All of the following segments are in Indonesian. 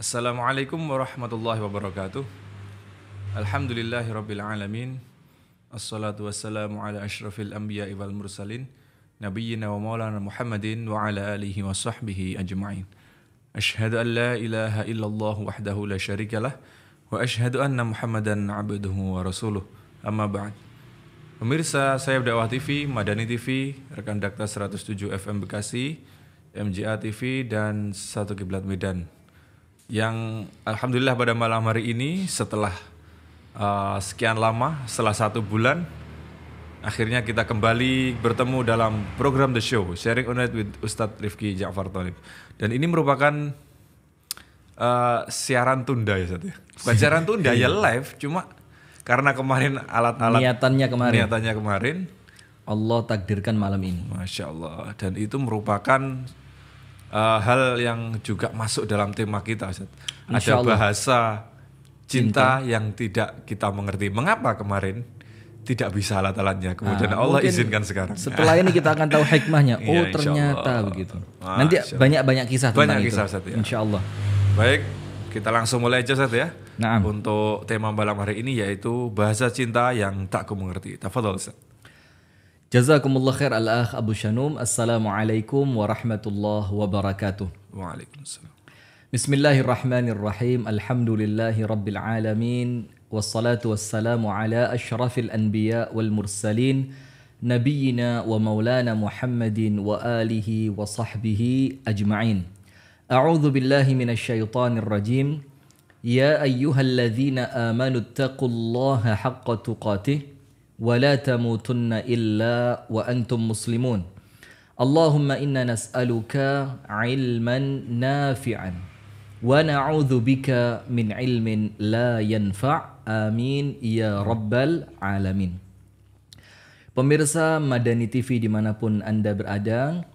Assalamualaikum warahmatullahi wabarakatuh. Alhamdulillahirabbil alamin. Assalatu wassalamu ala asyrafil anbiya'i wal mursalin nabiyyina wa maulana Muhammadin wa ala alihi wa sahbihi ajma'in. Ashhadu an la ilaha illallah wahdahu la syarikalah wa ashhadu anna Muhammadan abduhu wa rasuluh. Amma ba'd. Pemirsa saya Dakwah TV, Madani TV, rekan Dakta 107 FM Bekasi, MJA TV dan Satu Kiblat Medan yang alhamdulillah pada malam hari ini setelah uh, sekian lama, setelah satu bulan, akhirnya kita kembali bertemu dalam program The Show Sharing on Night with Ustadz Rifki Ja'far Talib. Dan ini merupakan uh, siaran tunda ya Ustadz ya. Bukan siaran tunda ya live, cuma karena kemarin alat-alat Niatannya kemarin. niatannya kemarin, Allah takdirkan malam ini. masya Allah. Dan itu merupakan uh, hal yang juga masuk dalam tema kita, Ustaz. Ada Allah. bahasa cinta, yang tidak kita mengerti. Mengapa kemarin tidak bisa alat-alatnya? Kemudian Nah, Allah izinkan sekarang. Setelah ini kita akan tahu hikmahnya. Oh insya ternyata Allah. begitu. Masya Nanti banyak-banyak kisah Banyak tentang kisah, itu. Ustaz, ya. Insya Allah. Baik, kita langsung mulai aja, Ustaz ya. Naam. Untuk tema malam hari ini yaitu bahasa cinta yang tak ku mengerti. Tafadhol, Ustaz. Jazakumullah khair al-akh Abu Shanum. Assalamualaikum warahmatullahi wabarakatuh. Waalaikumsalam. Bismillahirrahmanirrahim. Alhamdulillahi rabbil alamin. Wassalatu wassalamu ala ashrafil anbiya wal mursalin. Nabiyyina wa maulana Muhammadin wa alihi wa sahbihi ajma'in. A'udzu billahi minasyaitonir rajim. Ya ayyuhalladzina amanu taqullaha haqqa tuqatih wa la tamutunna illa wa antum muslimun. اللهم إنا نسألك علما نافعا ونعوذ بك من علم لا ينفع آمين يا رب العالمين Pemirsa Madani TV dimanapun Anda berada,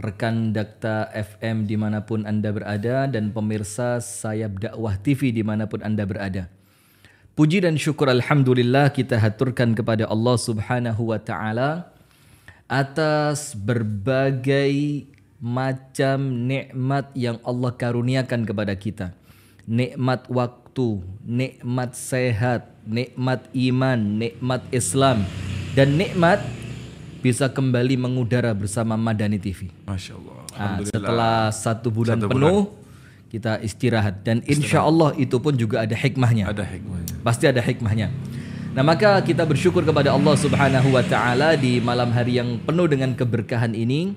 rekan Dakta FM dimanapun Anda berada, dan pemirsa Sayap Dakwah TV dimanapun Anda berada. Puji dan syukur Alhamdulillah kita haturkan kepada Allah Subhanahu wa Ta'ala atas berbagai macam nikmat yang Allah karuniakan kepada kita. Nikmat waktu, nikmat sehat, nikmat iman, nikmat Islam, dan nikmat bisa kembali mengudara bersama Madani TV. Masya Allah. Ah, setelah satu bulan Satu penuh kita istirahat dan insya Allah itu pun juga ada hikmahnya. Ada hikmahnya. Pasti ada hikmahnya. Nah, maka kita bersyukur kepada Allah Subhanahu wa taala di malam hari yang penuh dengan keberkahan ini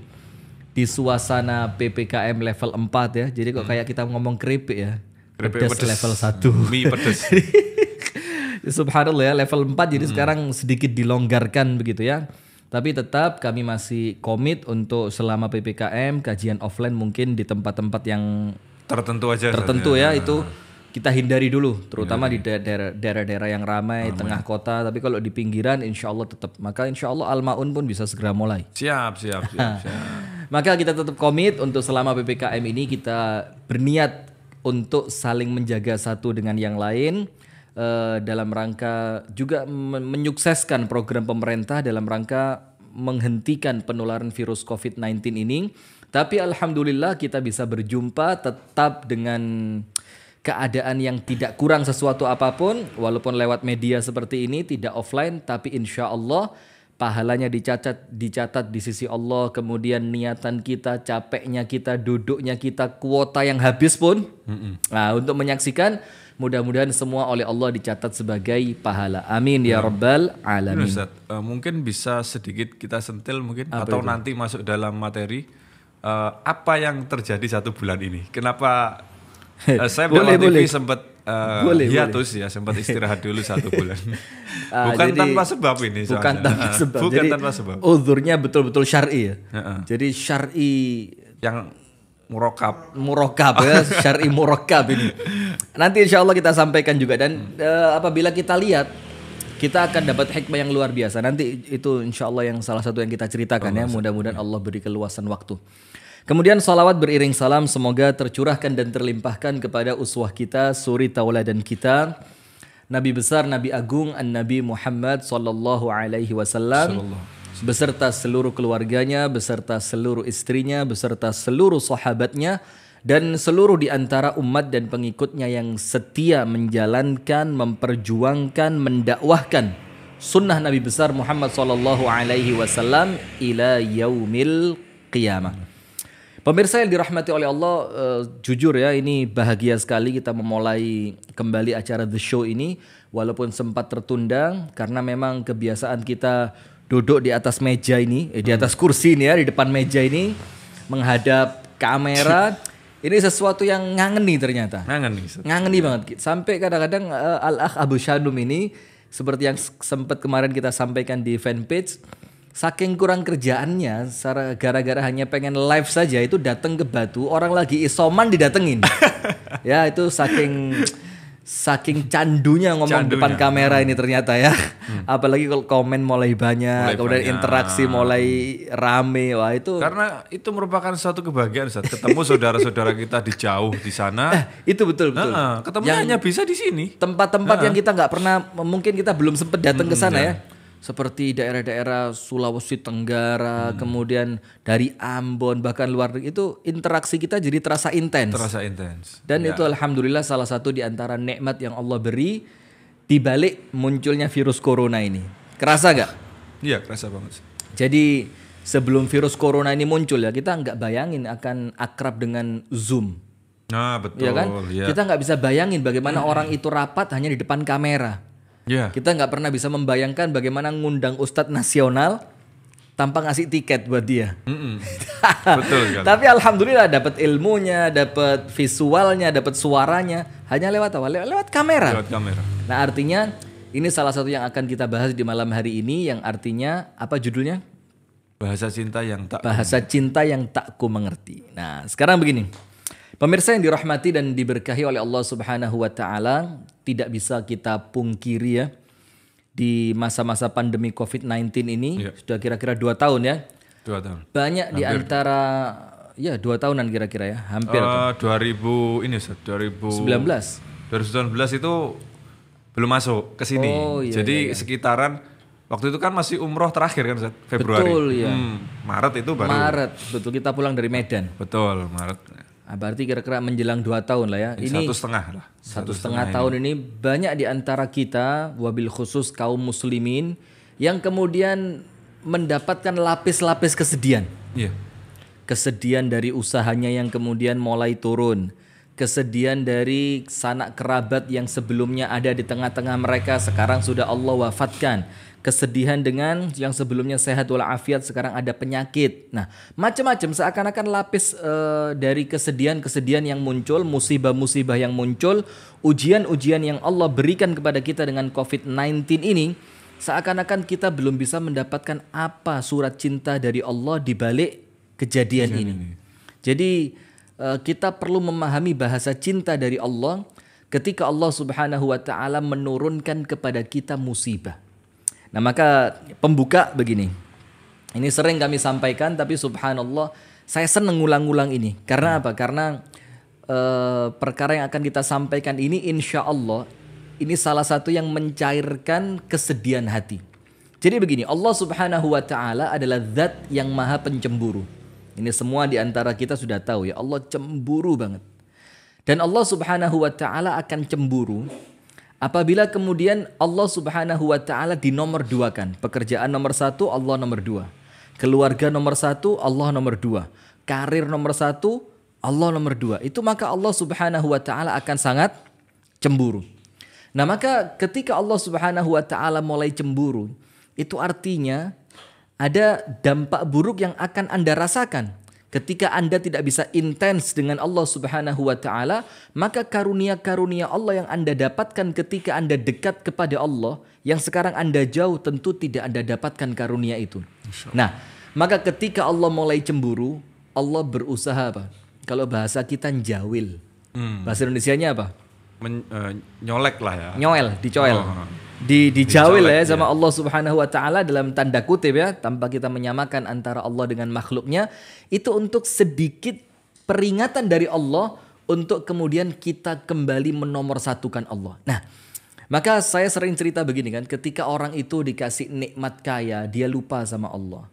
di suasana PPKM level 4 ya. Jadi kok kayak kita ngomong keripik ya. Keripik Pedas pedes. level 1. Mie pedes. Subhanallah ya level 4 Hmm. jadi sekarang sedikit dilonggarkan begitu ya. Tapi tetap kami masih komit untuk selama PPKM kajian offline mungkin di tempat-tempat yang Tertentu aja. Tertentu ya itu kita hindari dulu Iya, terutama di daerah- daerah-daerah yang ramai tengah kota tapi kalau di pinggiran insya Allah tetap maka insya Allah Al-Maun pun bisa segera mulai Siap, siap, siap, siap. maka kita tetap komit untuk selama PPKM ini kita berniat untuk saling menjaga satu dengan yang lain eh, dalam rangka juga men- menyukseskan program pemerintah dalam rangka menghentikan penularan virus COVID-19 ini. Tapi alhamdulillah kita bisa berjumpa tetap dengan keadaan yang tidak kurang sesuatu apa pun. Walaupun lewat media seperti ini tidak offline tapi insya Allah pahalanya dicatat dicatat di sisi Allah. Kemudian niatan kita capeknya kita duduknya kita kuota yang habis pun. Nah untuk menyaksikan mudah-mudahan semua oleh Allah dicatat sebagai pahala. Amin ya rabbal alamin. Ustaz, eh, mungkin bisa sedikit kita sentil mungkin atau nanti masuk dalam materi eh, apa yang terjadi satu bulan ini. Kenapa eh, saya Boleh, boleh. TV sempat eh, Boleh, hiatus ya, sempat istirahat dulu satu bulan. Ah, bukan jadi- tanpa sebab ini. bukan soalnya. tanpa Eh, sebab Bukan jadi tanpa sebab. uzurnya betul-betul syar'i ya Heeh. jadi syar'i Yang murokap. murokab ya syar'i murokab ini nanti insya Allah kita sampaikan juga dan eh, apabila kita lihat kita akan dapat hikmah yang luar biasa nanti itu insya Allah yang salah satu yang kita ceritakan ya mudah-mudahan Allah beri keluasan waktu kemudian salawat beriring salam semoga tercurahkan dan terlimpahkan kepada uswah kita suri tauladan kita. Nabi besar Nabi agung an Nabi Muhammad sallallahu alaihi wasallam. Beserta seluruh keluarganya, beserta seluruh istrinya, beserta seluruh sahabatnya dan seluruh di antara umat dan pengikutnya yang setia menjalankan, memperjuangkan, mendakwahkan sunnah Nabi besar Muhammad sallallahu alaihi wasallam ila yaumil qiyamah. Pemirsa yang dirahmati oleh Allah, eh, jujur ya ini bahagia sekali kita memulai kembali acara The Show ini walaupun sempat tertunda karena memang kebiasaan kita duduk di atas meja ini, eh, di atas kursi ini ya, di depan meja ini menghadap kamera. ini sesuatu yang ngangeni ternyata. Ngangen nih. Ustaz. Ngangeni banget. Sampai kadang-kadang eh, Al-Akh Abu Shanum ini seperti yang sempat kemarin kita sampaikan di fanpage saking kurang kerjaannya gara-gara hanya pengen live saja itu datang ke Batu orang lagi isoman didatengin. ya itu saking saking candunya ngomong Candunya. depan kamera ini ternyata ya. Apalagi kalau komen mulai banyak, Mulai kemudian banyak. interaksi mulai rame. Wah, itu Karena itu merupakan suatu kebahagiaan Ustaz. Ketemu saudara-saudara kita di jauh di sana. itu betul betul. Heeh, ketemunya hanya bisa di sini. tempat-tempat yang kita nggak pernah mungkin kita belum sempat datang ke Hmm, sana ya seperti daerah-daerah Sulawesi Tenggara Hmm. kemudian dari Ambon bahkan luar negeri itu interaksi kita jadi terasa intens Terasa intens. dan itu alhamdulillah salah satu di antara nikmat yang Allah beri di balik munculnya virus corona ini kerasa gak? Iya, kerasa banget. Jadi sebelum virus corona ini muncul ya kita nggak bayangin akan akrab dengan Zoom Nah, betul. ya kan? Iya. Kita nggak bisa bayangin bagaimana orang itu rapat hanya di depan kamera. Iya. Kita nggak pernah bisa membayangkan bagaimana ngundang ustadz nasional tanpa ngasih tiket buat dia. Mm-mm. betul sekali. Tapi alhamdulillah dapat ilmunya, dapat visualnya, dapat suaranya hanya lewat apa? Lewat, lewat kamera. Lewat kamera. Nah artinya ini salah satu yang akan kita bahas di malam hari ini yang artinya apa judulnya? Bahasa cinta yang tak Bahasa cinta yang tak ku mengerti. Nah, sekarang begini. Pemirsa yang dirahmati dan diberkahi oleh Allah Subhanahu wa taala, tidak bisa kita pungkiri ya di masa-masa pandemi Covid-19 ini Iya. sudah kira-kira dua tahun ya. dua tahun. Banyak di antara ya dua tahunan kira-kira ya, hampir Eh, 2000 ini Ustaz, 2000 19. 2019 itu belum masuk ke sini. Oh, iya, Jadi sekitaran waktu itu kan masih umroh terakhir kan Ustaz, Februari. Betul, iya. Hmm, Maret itu baru. Maret, betul kita pulang dari Medan. Betul, Maret. Nah, berarti kira-kira menjelang dua tahun lah ya. Ini satu setengah lah. satu setengah tahun ini banyak di antara kita wabil khusus kaum muslimin yang kemudian mendapatkan lapis-lapis kesedihan Iya. kesedihan dari usahanya yang kemudian mulai turun kesedihan dari sanak kerabat yang sebelumnya ada di tengah-tengah mereka sekarang sudah Allah wafatkan kesedihan dengan yang sebelumnya sehat walafiat sekarang ada penyakit nah macam-macam seakan-akan lapis eh, dari kesedihan-kesedihan yang muncul musibah-musibah yang muncul ujian-ujian yang Allah berikan kepada kita dengan COVID-19 ini seakan-akan kita belum bisa mendapatkan apa surat cinta dari Allah di balik kejadian ini. Jadi eh, kita perlu memahami bahasa cinta dari Allah ketika Allah Subhanahu wa taala menurunkan kepada kita musibah. Nah, maka pembuka begini. Ini sering kami sampaikan tapi subhanallah saya senang ngulang-ngulang ini. Karena apa? Karena eh, perkara yang akan kita sampaikan ini insya Allah ini salah satu yang mencairkan kesedihan hati. Jadi begini, Allah Subhanahu wa taala adalah zat yang maha pencemburu. Ini semua di antara kita sudah tahu ya, Allah cemburu banget. Dan Allah Subhanahu wa taala akan cemburu apabila kemudian Allah Subhanahu wa taala dinomor duakan. Pekerjaan nomor satu, Allah nomor dua. Keluarga nomor satu, Allah nomor dua. Karir nomor satu, Allah nomor dua. Itu maka Allah Subhanahu wa taala akan sangat cemburu. Nah, maka ketika Allah Subhanahu wa taala mulai cemburu, itu artinya ada dampak buruk yang akan Anda rasakan. Ketika Anda tidak bisa intens dengan Allah Subhanahu wa taala, maka karunia-karunia Allah yang Anda dapatkan ketika Anda dekat kepada Allah, yang sekarang Anda jauh tentu tidak Anda dapatkan karunia itu. Nah, maka ketika Allah mulai cemburu, Allah berusaha apa? Kalau bahasa kita jawil. Bahasa Indonesianya apa? Men- eh, nyolek lah ya. Nyoel, dicoel. Oh. Di dijawil ya sama Allah Subhanahu wa taala dalam tanda kutip ya, tanpa kita menyamakan antara Allah dengan makhluknya, itu untuk sedikit peringatan dari Allah untuk kemudian kita kembali menomorsatukan Allah. Nah, maka saya sering cerita begini kan, ketika orang itu dikasih nikmat kaya, dia lupa sama Allah.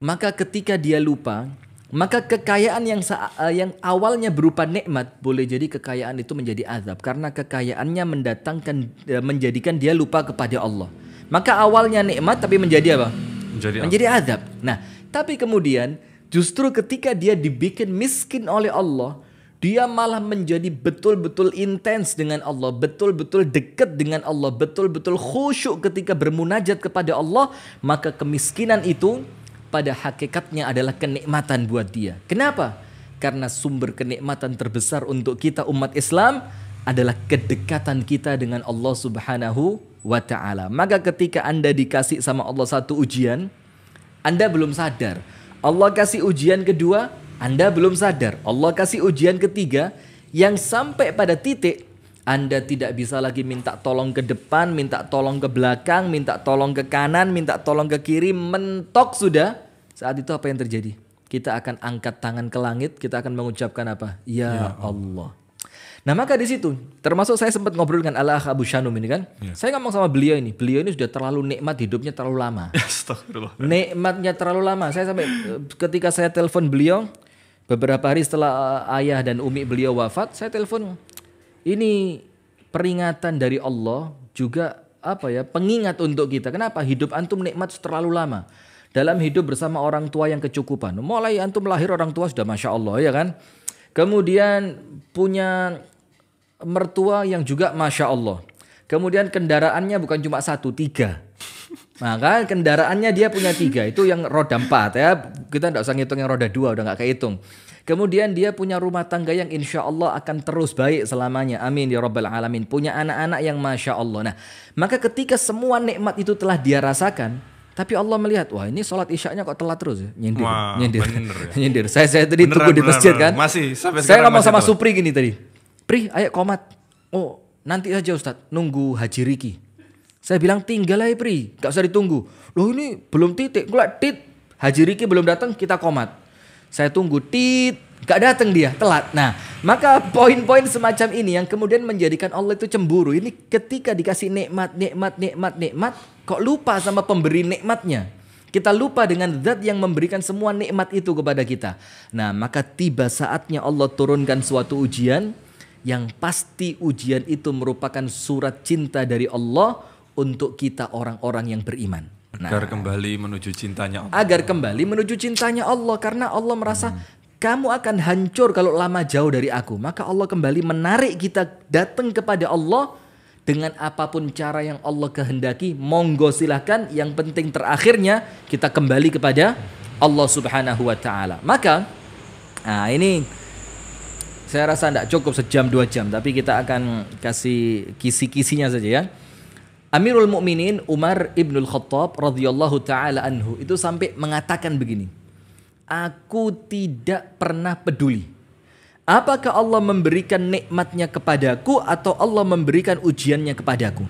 Maka ketika dia lupa, maka kekayaan yang eh, yang awalnya berupa nikmat boleh jadi kekayaan itu menjadi azab karena kekayaannya mendatangkan eh, menjadikan dia lupa kepada Allah. Maka awalnya nikmat tapi menjadi apa? Menjadi menjadi azab. Nah, tapi kemudian justru ketika dia dibikin miskin oleh Allah, dia malah menjadi betul-betul intens dengan Allah, betul-betul dekat dengan Allah, betul-betul khusyuk ketika bermunajat kepada Allah, maka kemiskinan itu pada hakikatnya adalah kenikmatan buat dia. Kenapa? Karena sumber kenikmatan terbesar untuk kita umat Islam adalah kedekatan kita dengan Allah Subhanahu wa taala. Maka ketika Anda dikasih sama Allah satu ujian, Anda belum sadar. Allah kasih ujian kedua, Anda belum sadar. Allah kasih ujian ketiga yang sampai pada titik anda tidak bisa lagi minta tolong ke depan, minta tolong ke belakang, minta tolong ke kanan, minta tolong ke kiri, mentok sudah. Saat itu apa yang terjadi? Kita akan angkat tangan ke langit, kita akan mengucapkan apa? Ya, Allah. Nah maka di situ, termasuk saya sempat ngobrol dengan Allah Abu Shanum ini kan. Saya ngomong sama beliau ini, beliau ini sudah terlalu nikmat hidupnya terlalu lama. Astagfirullah. Nikmatnya terlalu lama. Saya sampai ketika saya telepon beliau beberapa hari setelah eh, ayah dan umi beliau wafat, saya telepon ini peringatan dari Allah juga apa ya pengingat untuk kita. Kenapa hidup antum nikmat terlalu lama? Dalam hidup bersama orang tua yang kecukupan. Mulai antum lahir orang tua sudah masya Allah ya kan. Kemudian punya mertua yang juga masya Allah. Kemudian kendaraannya bukan cuma satu, tiga. Maka kendaraannya dia punya tiga, itu yang roda empat ya. Kita tidak usah ngitung yang roda dua, udah nggak kehitung. Kemudian dia punya rumah tangga yang insya Allah akan terus baik selamanya. Amin ya rabbal alamin. Punya anak-anak yang masya Allah. Nah, maka ketika semua nikmat itu telah dia rasakan, tapi Allah melihat, wah ini sholat isyaknya kok telat terus ya, nyindir, Wah, nyindir, bener ya. nyindir. Saya saya tadi Beneran, tunggu di masjid beneran. kan. Masih, sampai Saya ngomong sama telat. Supri gini tadi, Pri, ayo komat. Oh, nanti aja Ustadz, nunggu Haji Riki. Saya bilang tinggal aja Pri, gak usah ditunggu. Loh ini belum titik, gue tit. Haji Riki belum datang, kita komat. Saya tunggu tit, gak datang dia, telat. Nah, maka poin-poin semacam ini yang kemudian menjadikan Allah itu cemburu. Ini ketika dikasih nikmat, nikmat, nikmat, nikmat, kok lupa sama pemberi nikmatnya. Kita lupa dengan zat yang memberikan semua nikmat itu kepada kita. Nah, maka tiba saatnya Allah turunkan suatu ujian yang pasti ujian itu merupakan surat cinta dari Allah untuk kita orang-orang yang beriman. Nah, Agar kembali menuju cintanya Allah. agar kembali menuju cintanya Allah karena Allah merasa kamu akan hancur kalau lama jauh dari aku. Maka Allah kembali menarik kita datang kepada Allah dengan apa pun cara yang Allah kehendaki. Monggo silahkan. Yang penting terakhirnya kita kembali kepada Allah Subhanahu wa taala. Maka nah ini saya rasa tidak cukup sejam dua jam, tapi kita akan kasih kisi-kisinya saja ya. Amirul Mukminin Umar ibnul Khattab radhiyallahu taala anhu itu sampai mengatakan begini. Aku tidak pernah peduli. Apakah Allah memberikan nikmatnya kepadaku atau Allah memberikan ujiannya kepadaku?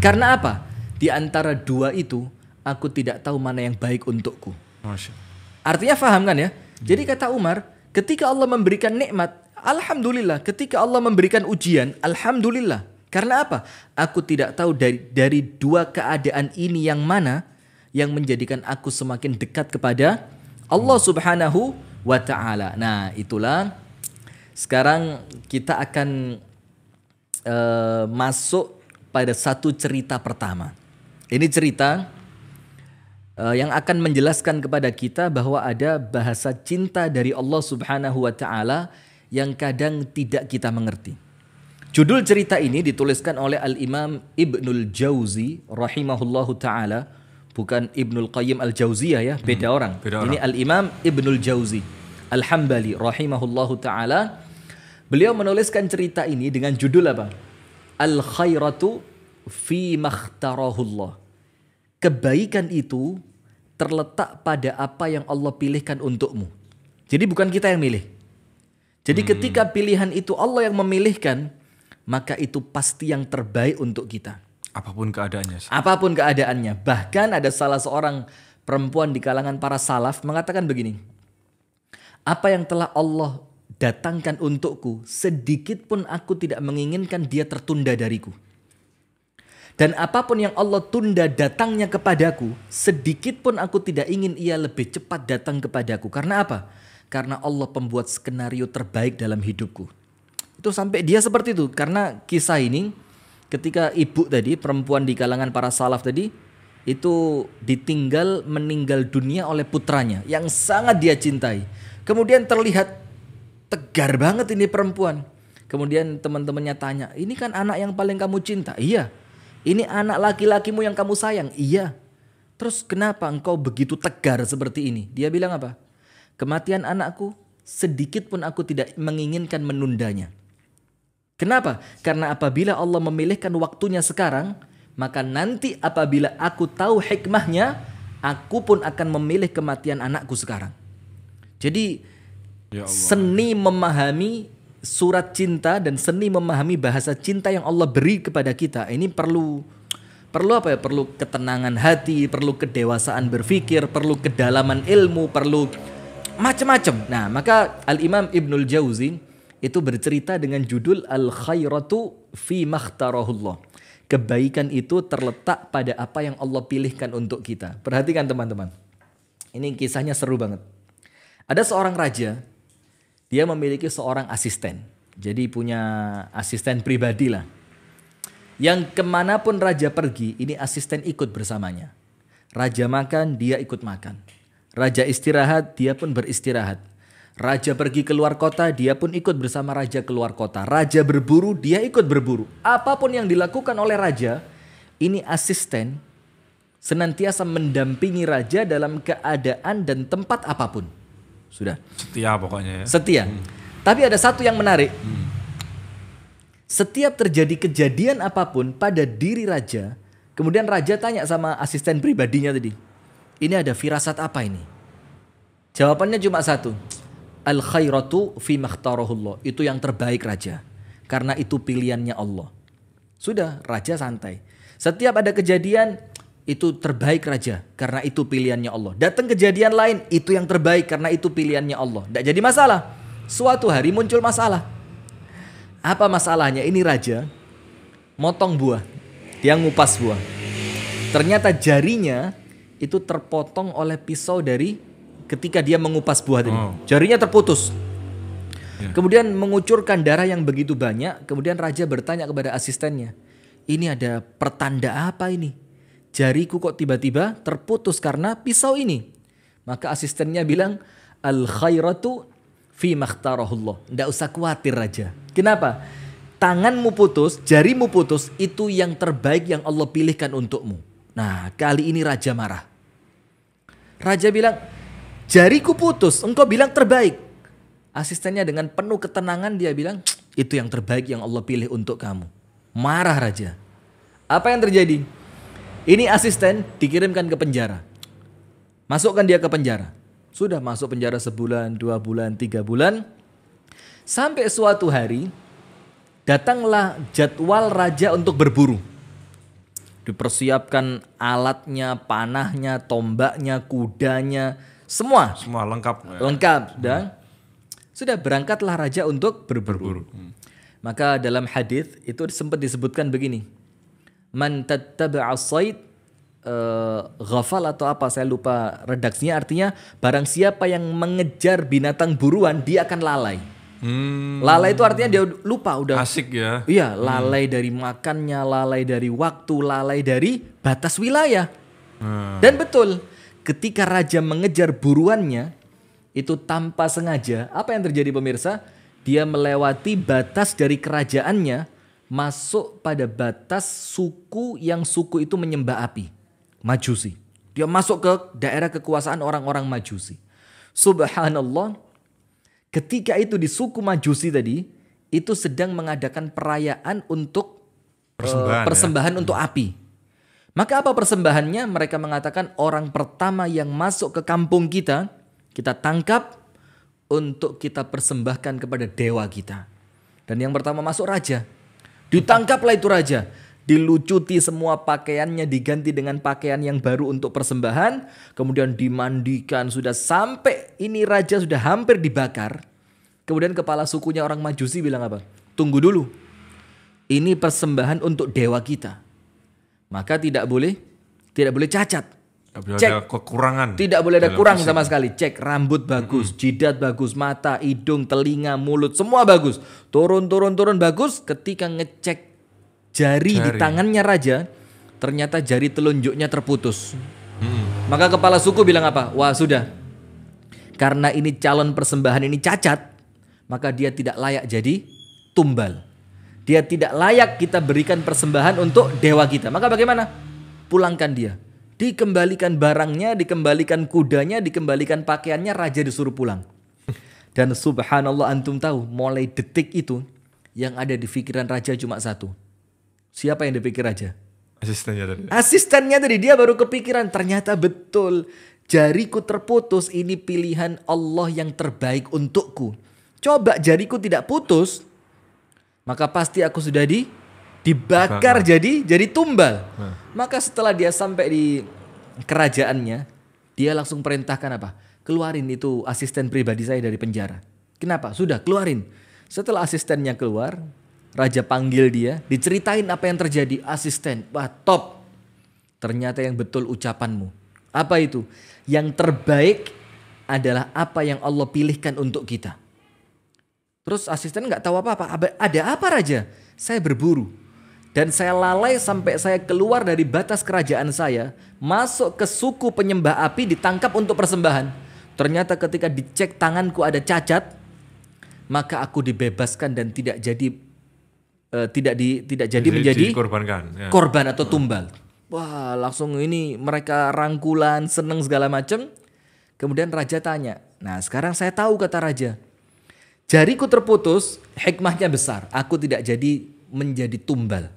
Karena apa? Di antara dua itu, aku tidak tahu mana yang baik untukku. Masya. Artinya paham kan ya? Jadi kata Umar, ketika Allah memberikan nikmat, alhamdulillah. Ketika Allah memberikan ujian, alhamdulillah. Karena apa? Aku tidak tahu dari dari dua keadaan ini yang mana yang menjadikan aku semakin dekat kepada Allah Subhanahu wa taala. Nah, itulah sekarang kita akan eh, masuk pada satu cerita pertama. Ini cerita eh, yang akan menjelaskan kepada kita bahwa ada bahasa cinta dari Allah Subhanahu wa taala yang kadang tidak kita mengerti. Judul cerita ini dituliskan oleh Al-Imam Ibnul Jauzi rahimahullahu taala, bukan Ibnul Qayyim Al-Jauziyah ya, beda orang. beda Ini Al-Imam Ibnul Jauzi Al-Hambali rahimahullahu taala. Beliau menuliskan cerita ini dengan judul apa? Al-khairatu fi makhtarahullah. Kebaikan itu terletak pada apa yang Allah pilihkan untukmu. Jadi bukan kita yang milih. Jadi ketika pilihan itu Allah yang memilihkan, maka itu pasti yang terbaik untuk kita. Apa pun keadaannya. Apa pun keadaannya. Bahkan ada salah seorang perempuan di kalangan para salaf mengatakan begini. Apa yang telah Allah datangkan untukku, sedikit pun aku tidak menginginkan dia tertunda dariku. Dan apa pun yang Allah tunda datangnya kepadaku, sedikit pun aku tidak ingin ia lebih cepat datang kepadaku. Karena apa? karena Allah pembuat skenario terbaik dalam hidupku. Itu sampai dia seperti itu karena kisah ini ketika ibu tadi perempuan di kalangan para salaf tadi itu ditinggal meninggal dunia oleh putranya yang sangat dia cintai. Kemudian terlihat tegar banget ini perempuan. Kemudian teman-temannya tanya, ini kan anak yang paling kamu cinta? Iya. Ini anak laki-lakimu yang kamu sayang? Iya. Terus kenapa engkau begitu tegar seperti ini? Dia bilang apa? Kematian anakku sedikit pun aku tidak menginginkan menundanya. Kenapa? Karena apabila Allah memilihkan waktunya sekarang, maka nanti apabila aku tahu hikmahnya, aku pun akan memilih kematian anakku sekarang. Jadi Ya Allah. seni memahami surat cinta dan seni memahami bahasa cinta yang Allah beri kepada kita ini perlu perlu apa ya? Perlu ketenangan hati, perlu kedewasaan berpikir, perlu kedalaman ilmu, perlu macam-macam. Nah, maka Al Imam Ibnul Jauzi itu bercerita dengan judul Al Khairatu fi makhtarahullah. Kebaikan itu terletak pada apa yang Allah pilihkan untuk kita. Perhatikan teman-teman. Ini kisahnya seru banget. Ada seorang raja, dia memiliki seorang asisten. Jadi punya asisten pribadi lah. Yang ke mana pun raja pergi, ini asisten ikut bersamanya. Raja makan, dia ikut makan. Raja istirahat, dia pun beristirahat. Raja pergi keluar kota, dia pun ikut bersama raja keluar kota. Raja berburu, dia ikut berburu. Apa pun yang dilakukan oleh raja, ini asisten senantiasa mendampingi raja dalam keadaan dan tempat apa pun. Sudah. Setia pokoknya ya. Setia. Tapi ada satu yang menarik. Setiap terjadi kejadian apa pun pada diri raja, kemudian raja tanya sama asisten pribadinya tadi. Ini ada firasat apa ini? Jawabannya cuma satu. Al khairatu fi makhtarahullah. Itu yang terbaik raja. Karena itu pilihannya Allah. Sudah, raja santai. Setiap ada kejadian, itu terbaik raja. Karena itu pilihannya Allah. Datang kejadian lain, itu yang terbaik karena itu pilihannya Allah. Tidak jadi masalah. Suatu hari muncul masalah. Apa masalahnya? Ini raja motong buah. Dia ngupas buah. Ternyata jarinya itu terpotong oleh pisau dari ketika dia mengupas buah tadi. Oh. Jarinya terputus. Ya. Kemudian mengucurkan darah yang begitu banyak. Kemudian raja bertanya kepada asistennya, ini ada pertanda apa ini? Jariku kok tiba-tiba terputus karena pisau ini. Maka asistennya bilang, al khairatu fi makhtarahullah. Tidak usah khawatir raja. Kenapa? Tanganmu putus, jarimu putus, itu yang terbaik yang Allah pilihkan untukmu. Nah, kali ini raja marah. Raja bilang, jariku putus, engkau bilang terbaik. Asistennya dengan penuh ketenangan dia bilang, itu yang terbaik yang Allah pilih untuk kamu. Marah raja. Apa yang terjadi? Ini asisten dikirimkan ke penjara. Masukkan dia ke penjara. Sudah masuk penjara sebulan, dua bulan, tiga bulan. Sampai suatu hari, datanglah jadwal raja untuk berburu. Dipersiapkan alatnya, panahnya, tombaknya, kudanya, semua Semua lengkap. ya. lengkap dan sudah berangkatlah raja untuk berburu. Maka dalam hadis itu sempat disebutkan begini. Man tattaba'a sayd eh, ghafal atau apa saya lupa redaksinya artinya barang siapa yang mengejar binatang buruan dia akan lalai. Hmm, Lalai itu artinya dia lupa udah asik ya. Iya, lalai dari makannya, lalai dari waktu, lalai dari batas wilayah. Hmm. Dan betul, ketika raja mengejar buruannya, itu tanpa sengaja, apa yang terjadi pemirsa? Dia melewati batas dari kerajaannya, masuk pada batas suku yang suku itu menyembah api. Majusi. Dia masuk ke daerah kekuasaan orang-orang Majusi. Subhanallah, ketika itu di suku Majusi tadi, itu sedang mengadakan perayaan untuk Persembahan, ya. persembahan untuk api. Maka apa persembahannya? Mereka mengatakan orang pertama yang masuk ke kampung kita, kita tangkap untuk kita persembahkan kepada dewa kita. Dan yang pertama masuk raja. Ditangkaplah itu raja. Dilucuti semua pakaiannya diganti dengan pakaian yang baru untuk persembahan. Kemudian dimandikan sudah sampai ini raja sudah hampir dibakar. Kemudian kepala sukunya orang majusi bilang apa? Tunggu dulu. Ini persembahan untuk dewa kita. Maka tidak boleh tidak boleh cacat. Nggak boleh Cek. ada kekurangan. Tidak boleh ada kurang fisik. sama sekali. Cek rambut bagus, jidat bagus, mata, hidung, telinga, mulut, semua bagus. Turun, turun, turun bagus. Ketika ngecek jari, di Jari. tangannya raja, ternyata jari telunjuknya terputus. Maka kepala suku bilang apa? Wah sudah, karena ini calon persembahan ini cacat, maka dia tidak layak jadi tumbal. Dia tidak layak kita berikan persembahan untuk dewa kita. Maka bagaimana? Pulangkan dia. Dikembalikan barangnya, dikembalikan kudanya, dikembalikan pakaiannya, raja disuruh pulang. Dan subhanallah antum tahu, mulai detik itu yang ada di pikiran raja cuma satu. Siapa yang dipikir raja? Asistennya tadi. Asistennya tadi dia baru kepikiran ternyata betul jariku terputus ini pilihan Allah yang terbaik untukku. Coba jariku tidak putus maka pasti aku sudah di dibakar jadi jadi tumbal. Maka setelah dia sampai di kerajaannya dia langsung perintahkan apa? Keluarin itu asisten pribadi saya dari penjara. Kenapa? Sudah keluarin. Setelah asistennya keluar, raja panggil dia, diceritain apa yang terjadi. Asisten, wah top. Ternyata yang betul ucapanmu. Apa itu? Yang terbaik adalah apa yang Allah pilihkan untuk kita. Terus asisten nggak tahu apa-apa. Ada apa raja? Saya berburu. Dan saya lalai sampai saya keluar dari batas kerajaan saya. Masuk ke suku penyembah api ditangkap untuk persembahan. Ternyata ketika dicek tanganku ada cacat. Maka aku dibebaskan dan tidak jadi eh, tidak di tidak jadi menjadi dikorbankan. Ya. korban atau tumbal. Wah, langsung ini mereka rangkulan, seneng segala macam. Kemudian raja tanya, "Nah, sekarang saya tahu kata raja. Jariku terputus, hikmahnya besar. Aku tidak jadi menjadi tumbal.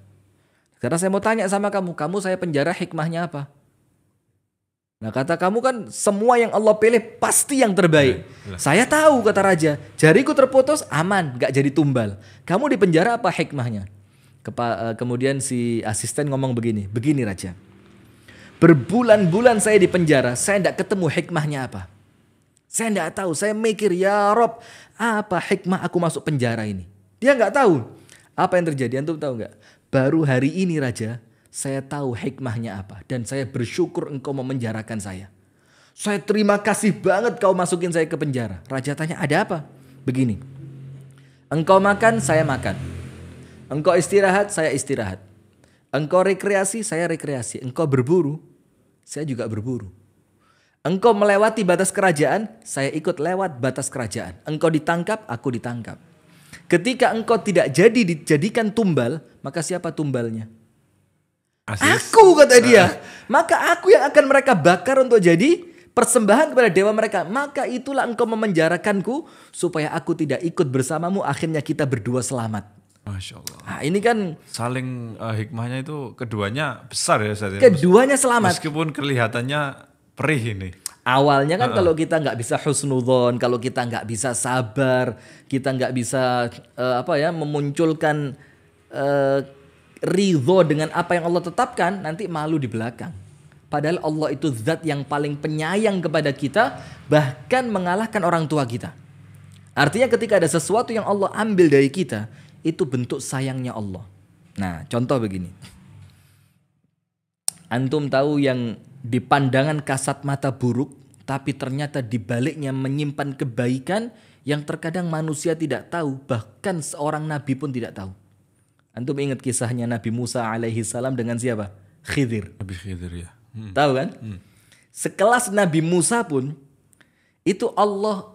Sekarang saya mau tanya sama kamu, kamu saya penjara hikmahnya apa?" Nah kata kamu kan semua yang Allah pilih pasti yang terbaik. Saya tahu kata raja, jariku terputus aman, gak jadi tumbal. Kamu di penjara apa hikmahnya? Kepa- eh, kemudian si asisten ngomong begini, begini raja. Berbulan-bulan saya di penjara, saya tidak ketemu hikmahnya apa. Saya tidak tahu, saya mikir ya Rob, apa hikmah aku masuk penjara ini? Dia nggak tahu. Apa yang terjadi? Antum tahu nggak? Baru hari ini raja, saya tahu hikmahnya apa dan saya bersyukur engkau memenjarakan saya. Saya terima kasih banget kau masukin saya ke penjara. Raja tanya, ada apa? Begini, engkau makan, saya makan. Engkau istirahat, saya istirahat. Engkau rekreasi, saya rekreasi. Engkau berburu, saya juga berburu. Engkau melewati batas kerajaan, saya ikut lewat batas kerajaan. Engkau ditangkap, aku ditangkap. Ketika engkau tidak jadi dijadikan tumbal, maka siapa tumbalnya? Asis. Aku kata dia. Maka aku yang akan mereka bakar untuk jadi persembahan kepada dewa mereka. Maka itulah engkau memenjarakanku supaya aku tidak ikut bersamamu. Akhirnya kita berdua selamat. Masya Allah. Nah, ini kan Saling eh, hikmahnya itu keduanya besar ya Ustaz ya. keduanya selamat. Meskipun kelihatannya perih ini. Awalnya kan kalau kita nggak bisa husnudon, kalau kita nggak bisa sabar, kita nggak bisa eh, apa ya memunculkan eh, ridho dengan apa yang Allah tetapkan, nanti malu di belakang. Padahal Allah itu zat yang paling penyayang kepada kita, bahkan mengalahkan orang tua kita. Artinya ketika ada sesuatu yang Allah ambil dari kita, itu bentuk sayangnya Allah. Nah, contoh begini. Antum tahu yang di pandangan kasat mata buruk, tapi ternyata di baliknya menyimpan kebaikan yang terkadang manusia tidak tahu, bahkan seorang nabi pun tidak tahu. Antum ingat kisahnya Nabi Musa alaihi salam dengan siapa? Khidir. Nabi Khidir ya. Hmm. Tahu kan? Sekelas Nabi Musa pun itu Allah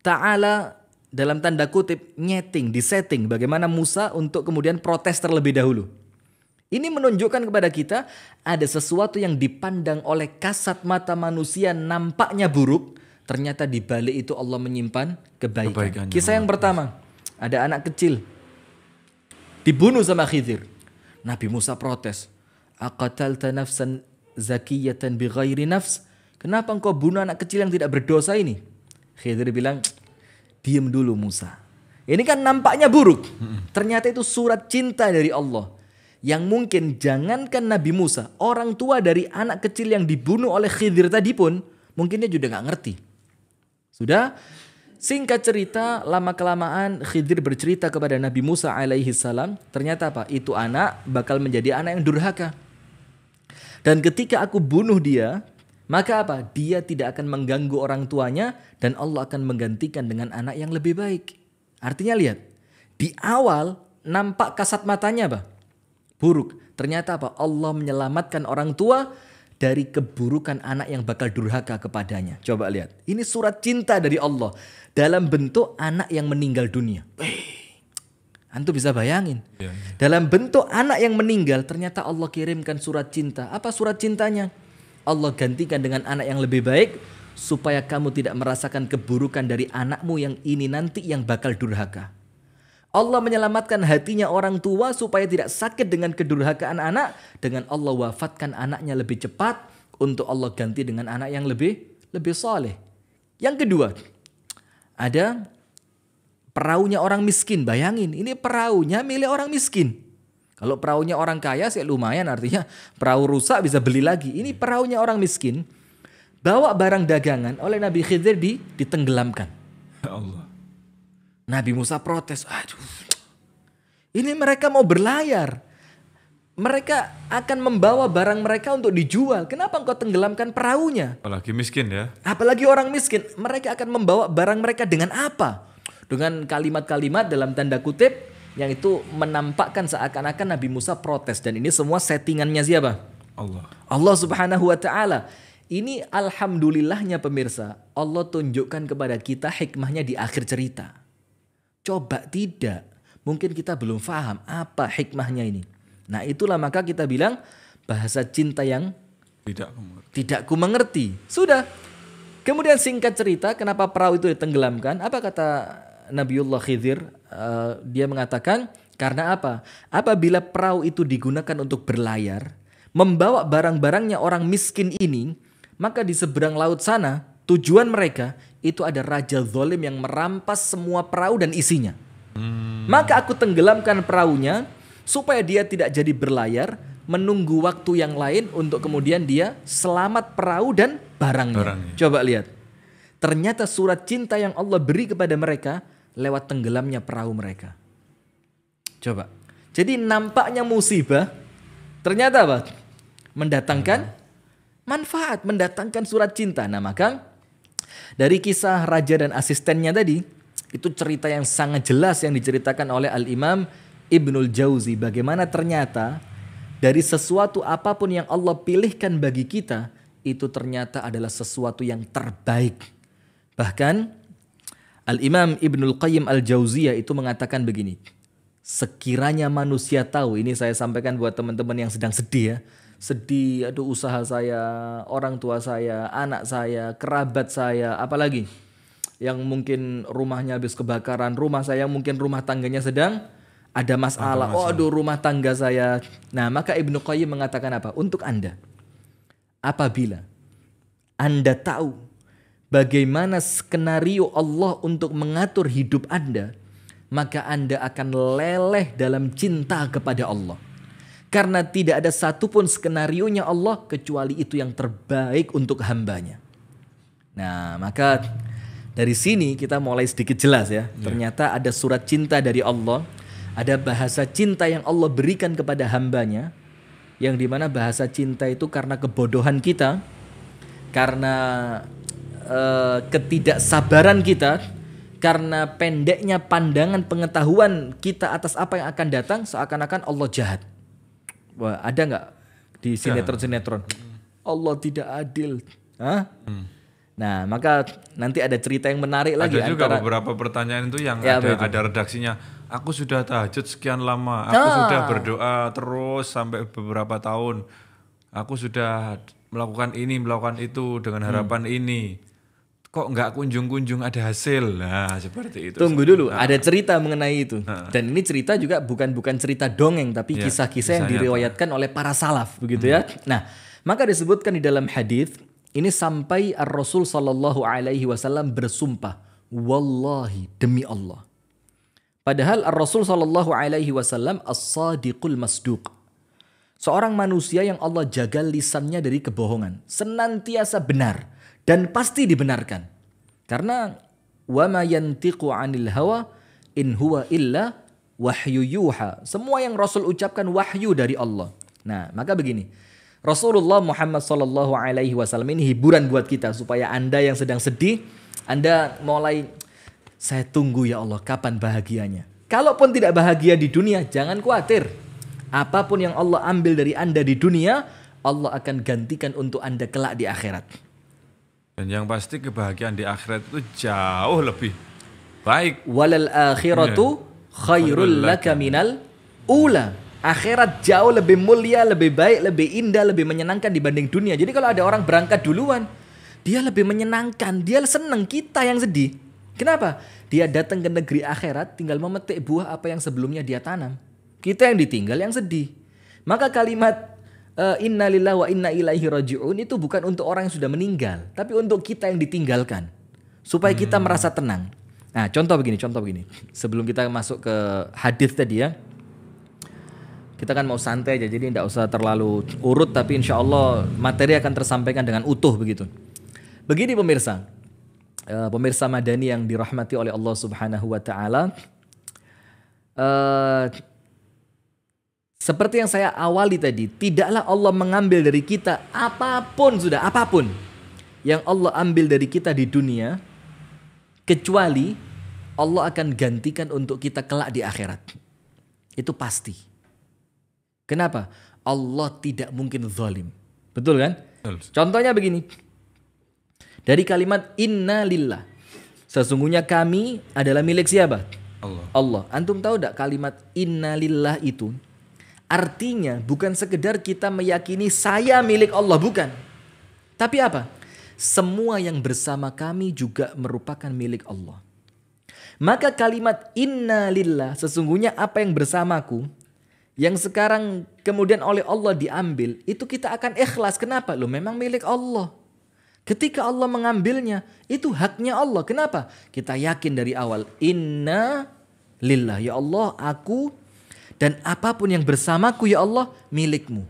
Ta'ala dalam tanda kutip nyeting, disetting bagaimana Musa untuk kemudian protes terlebih dahulu. Ini menunjukkan kepada kita ada sesuatu yang dipandang oleh kasat mata manusia nampaknya buruk, ternyata di balik itu Allah menyimpan kebaikan. Kebaikannya. Kisah yang pertama, ada anak kecil dibunuh sama Khidir. Nabi Musa protes. Aqatalta nafsan zakiyatan bighairi nafs? Kenapa engkau bunuh anak kecil yang tidak berdosa ini? Khidir bilang, diam dulu Musa. Ini kan nampaknya buruk. Ternyata itu surat cinta dari Allah. Yang mungkin jangankan Nabi Musa, orang tua dari anak kecil yang dibunuh oleh Khidir tadi pun, mungkin dia juga nggak ngerti. Sudah singkat cerita lama kelamaan Khidir bercerita kepada Nabi Musa alaihi salam, ternyata apa? Itu anak bakal menjadi anak yang durhaka. Dan ketika aku bunuh dia, Maka apa? Dia tidak akan mengganggu orang tuanya dan Allah akan menggantikan dengan anak yang lebih baik. Artinya lihat, di awal nampak kasat matanya apa? Buruk. Ternyata apa? Allah menyelamatkan orang tua dari keburukan anak yang bakal durhaka kepadanya. Coba lihat. Ini surat cinta dari Allah dalam bentuk anak yang meninggal dunia. Wih, Antum bisa bayangin. Iya, iya. Dalam bentuk anak yang meninggal, ternyata Allah kirimkan surat cinta. Apa surat cintanya? Allah gantikan dengan anak yang lebih baik supaya kamu tidak merasakan keburukan dari anakmu yang ini nanti yang bakal durhaka. Allah menyelamatkan hatinya orang tua supaya tidak sakit dengan kedurhakaan anak dengan Allah wafatkan anaknya lebih cepat untuk Allah ganti dengan anak yang lebih lebih soleh. Yang kedua, ada perahunya orang miskin. Bayangin, ini perahunya milik orang miskin. Kalau perahunya orang kaya sih lumayan artinya perahu rusak bisa beli lagi. Ini perahunya orang miskin. Bawa barang dagangan oleh Nabi Khidir di, ditenggelamkan. Ya Allah. Nabi Musa protes. Aduh, ini mereka mau berlayar. Mereka akan membawa barang mereka untuk dijual. Kenapa engkau tenggelamkan perahunya? Apalagi miskin ya. Apalagi orang miskin, mereka akan membawa barang mereka dengan apa? Dengan kalimat-kalimat dalam tanda kutip yang itu menampakkan seakan-akan Nabi Musa protes dan ini semua settingannya siapa? Allah. Allah Subhanahu wa taala. Ini alhamdulillahnya pemirsa, Allah tunjukkan kepada kita hikmahnya di akhir cerita. Coba tidak, mungkin kita belum paham apa hikmahnya ini. Nah, itulah maka kita bilang bahasa cinta yang Tidak mengerti. tidak ku mengerti. Sudah. Kemudian singkat cerita, kenapa perahu itu ditenggelamkan? Apa kata Nabiullah Khidir? Eh, dia mengatakan, karena apa? Apabila perahu itu digunakan untuk berlayar, membawa barang-barangnya orang miskin ini, maka di seberang laut sana, tujuan mereka itu ada raja zolim yang merampas semua perahu dan isinya. Maka aku tenggelamkan perahunya supaya dia tidak jadi berlayar, menunggu waktu yang lain untuk kemudian dia selamat perahu dan barangnya. Barangnya. Coba lihat. Ternyata surat cinta yang Allah beri kepada mereka lewat tenggelamnya perahu mereka. Coba. Jadi nampaknya musibah ternyata apa? Mendatangkan manfaat, mendatangkan surat cinta. Nah, maka dari kisah raja dan asistennya tadi, itu cerita yang sangat jelas yang diceritakan oleh Al-Imam Ibnul Jauzi. Bagaimana ternyata dari sesuatu apa pun yang Allah pilihkan bagi kita, itu ternyata adalah sesuatu yang terbaik. Bahkan Al-Imam Ibnul Qayyim Al-Jauziyah itu mengatakan begini. Sekiranya manusia tahu, ini saya sampaikan buat teman-teman yang sedang sedih ya. Sedih, aduh usaha saya, orang tua saya, anak saya, kerabat saya, apalagi yang mungkin rumahnya habis kebakaran, rumah saya mungkin rumah tangganya sedang ada masalah. Oh, aduh rumah tangga saya. Nah, maka Ibnu Qayyim mengatakan apa? Untuk Anda. Apabila Anda tahu bagaimana skenario Allah untuk mengatur hidup Anda, maka Anda akan leleh dalam cinta kepada Allah. Karena tidak ada satupun skenario-nya Allah kecuali itu yang terbaik untuk hambanya. Nah, maka dari sini kita mulai sedikit jelas ya. Ternyata ada surat cinta dari Allah, ada bahasa cinta yang Allah berikan kepada hambanya, yang di mana bahasa cinta itu karena kebodohan kita, karena eh, ketidaksabaran kita, karena pendeknya pandangan pengetahuan kita atas apa yang akan datang, seakan-akan Allah jahat. Wah, ada nggak di sinetron-sinetron? Allah tidak adil. Hah? Nah, maka nanti ada cerita yang menarik lagi Ada juga antara beberapa pertanyaan itu yang Ya, ada, betul. ada redaksinya. Aku sudah tahajud sekian lama. Aku Ah. sudah berdoa terus sampai beberapa tahun. Aku sudah melakukan ini, melakukan itu Hmm. dengan harapan ini. Kok nggak kunjung-kunjung ada hasil? Nah, seperti itu. Tunggu dulu, ada cerita mengenai itu. Dan ini cerita juga bukan bukan cerita dongeng tapi Ya, kisah-kisah yang diriwayatkan oleh para salaf begitu ya. Nah, maka disebutkan di dalam hadis ini sampai Ar-Rasul sallallahu alaihi wasallam bersumpah, wallahi demi Allah. Padahal Ar-Rasul sallallahu alaihi wasallam as-sadiqul masduq. Seorang manusia yang Allah jaga lisannya dari kebohongan, senantiasa benar dan pasti dibenarkan. Karena wa ma yantiqu 'anil hawa in huwa illa wahyu yuha. Semua yang Rasul ucapkan wahyu dari Allah. Nah, maka begini. Rasulullah Muhammad Sallallahu Alaihi Wasallam ini hiburan buat kita supaya anda yang sedang sedih, anda mulai saya tunggu ya Allah kapan bahagianya. Kalaupun tidak bahagia di dunia, jangan khawatir. Apa pun yang Allah ambil dari anda di dunia, Allah akan gantikan untuk anda kelak di akhirat. Dan yang pasti kebahagiaan di akhirat itu jauh lebih baik. Walal akhiratu khairul laka minal ula. Akhirat jauh lebih mulia, lebih baik, lebih indah, lebih menyenangkan dibanding dunia. Jadi kalau ada orang berangkat duluan, dia lebih menyenangkan, dia senang kita yang sedih. Kenapa? Dia datang ke negeri akhirat tinggal memetik buah apa yang sebelumnya dia tanam. Kita yang ditinggal yang sedih. Maka kalimat uh, inna lillahi wa inna ilaihi raji'un itu bukan untuk orang yang sudah meninggal, tapi untuk kita yang ditinggalkan. Supaya kita merasa tenang. Nah, contoh begini, contoh begini. Sebelum kita masuk ke hadis tadi ya. Kita kan mau santai aja, jadi tidak usah terlalu urut, tapi insya Allah materi akan tersampaikan dengan utuh begitu. Begini pemirsa, Eh, pemirsa Madani yang dirahmati oleh Allah Subhanahu Wa Taala. Eh, seperti yang saya awali tadi, tidaklah Allah mengambil dari kita apa pun sudah, apa pun yang Allah ambil dari kita di dunia, kecuali Allah akan gantikan untuk kita kelak di akhirat. Itu pasti. Kenapa? Allah tidak mungkin zalim. Betul kan? Betul. Contohnya begini. Dari kalimat inna lillah. Sesungguhnya kami adalah milik siapa? Allah. Allah. Antum tahu tidak kalimat inna lillah itu? Artinya bukan sekedar kita meyakini saya milik Allah, bukan. Tapi apa? Semua yang bersama kami juga merupakan milik Allah. Maka kalimat inna lillah sesungguhnya apa yang bersamaku yang sekarang kemudian oleh Allah diambil itu kita akan ikhlas. Kenapa? Lo memang milik Allah. Ketika Allah mengambilnya itu haknya Allah. Kenapa? Kita yakin dari awal inna lillah ya Allah aku dan apa pun yang bersamaku ya Allah milikmu.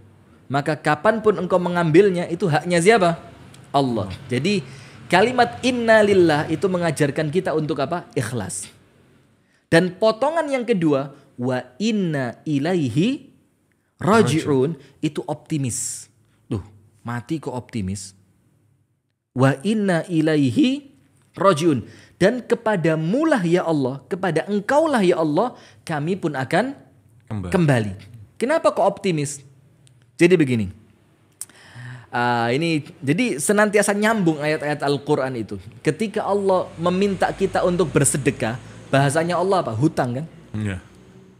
Maka kapan pun engkau mengambilnya itu haknya siapa? Allah. Jadi kalimat inna lillah itu mengajarkan kita untuk apa? Ikhlas. Dan potongan yang kedua wa inna ilaihi rajiun itu optimis. Duh, mati kok optimis? Wa inna ilaihi rajiun. Dan kepada mulah ya Allah, kepada engkaulah ya Allah, kami pun akan Kembali. kembali. Kenapa kok optimis? Jadi begini. Ah, ini jadi senantiasa nyambung ayat-ayat Al-Qur'an itu. Ketika Allah meminta kita untuk bersedekah, bahasanya Allah apa? Hutang kan? Ya.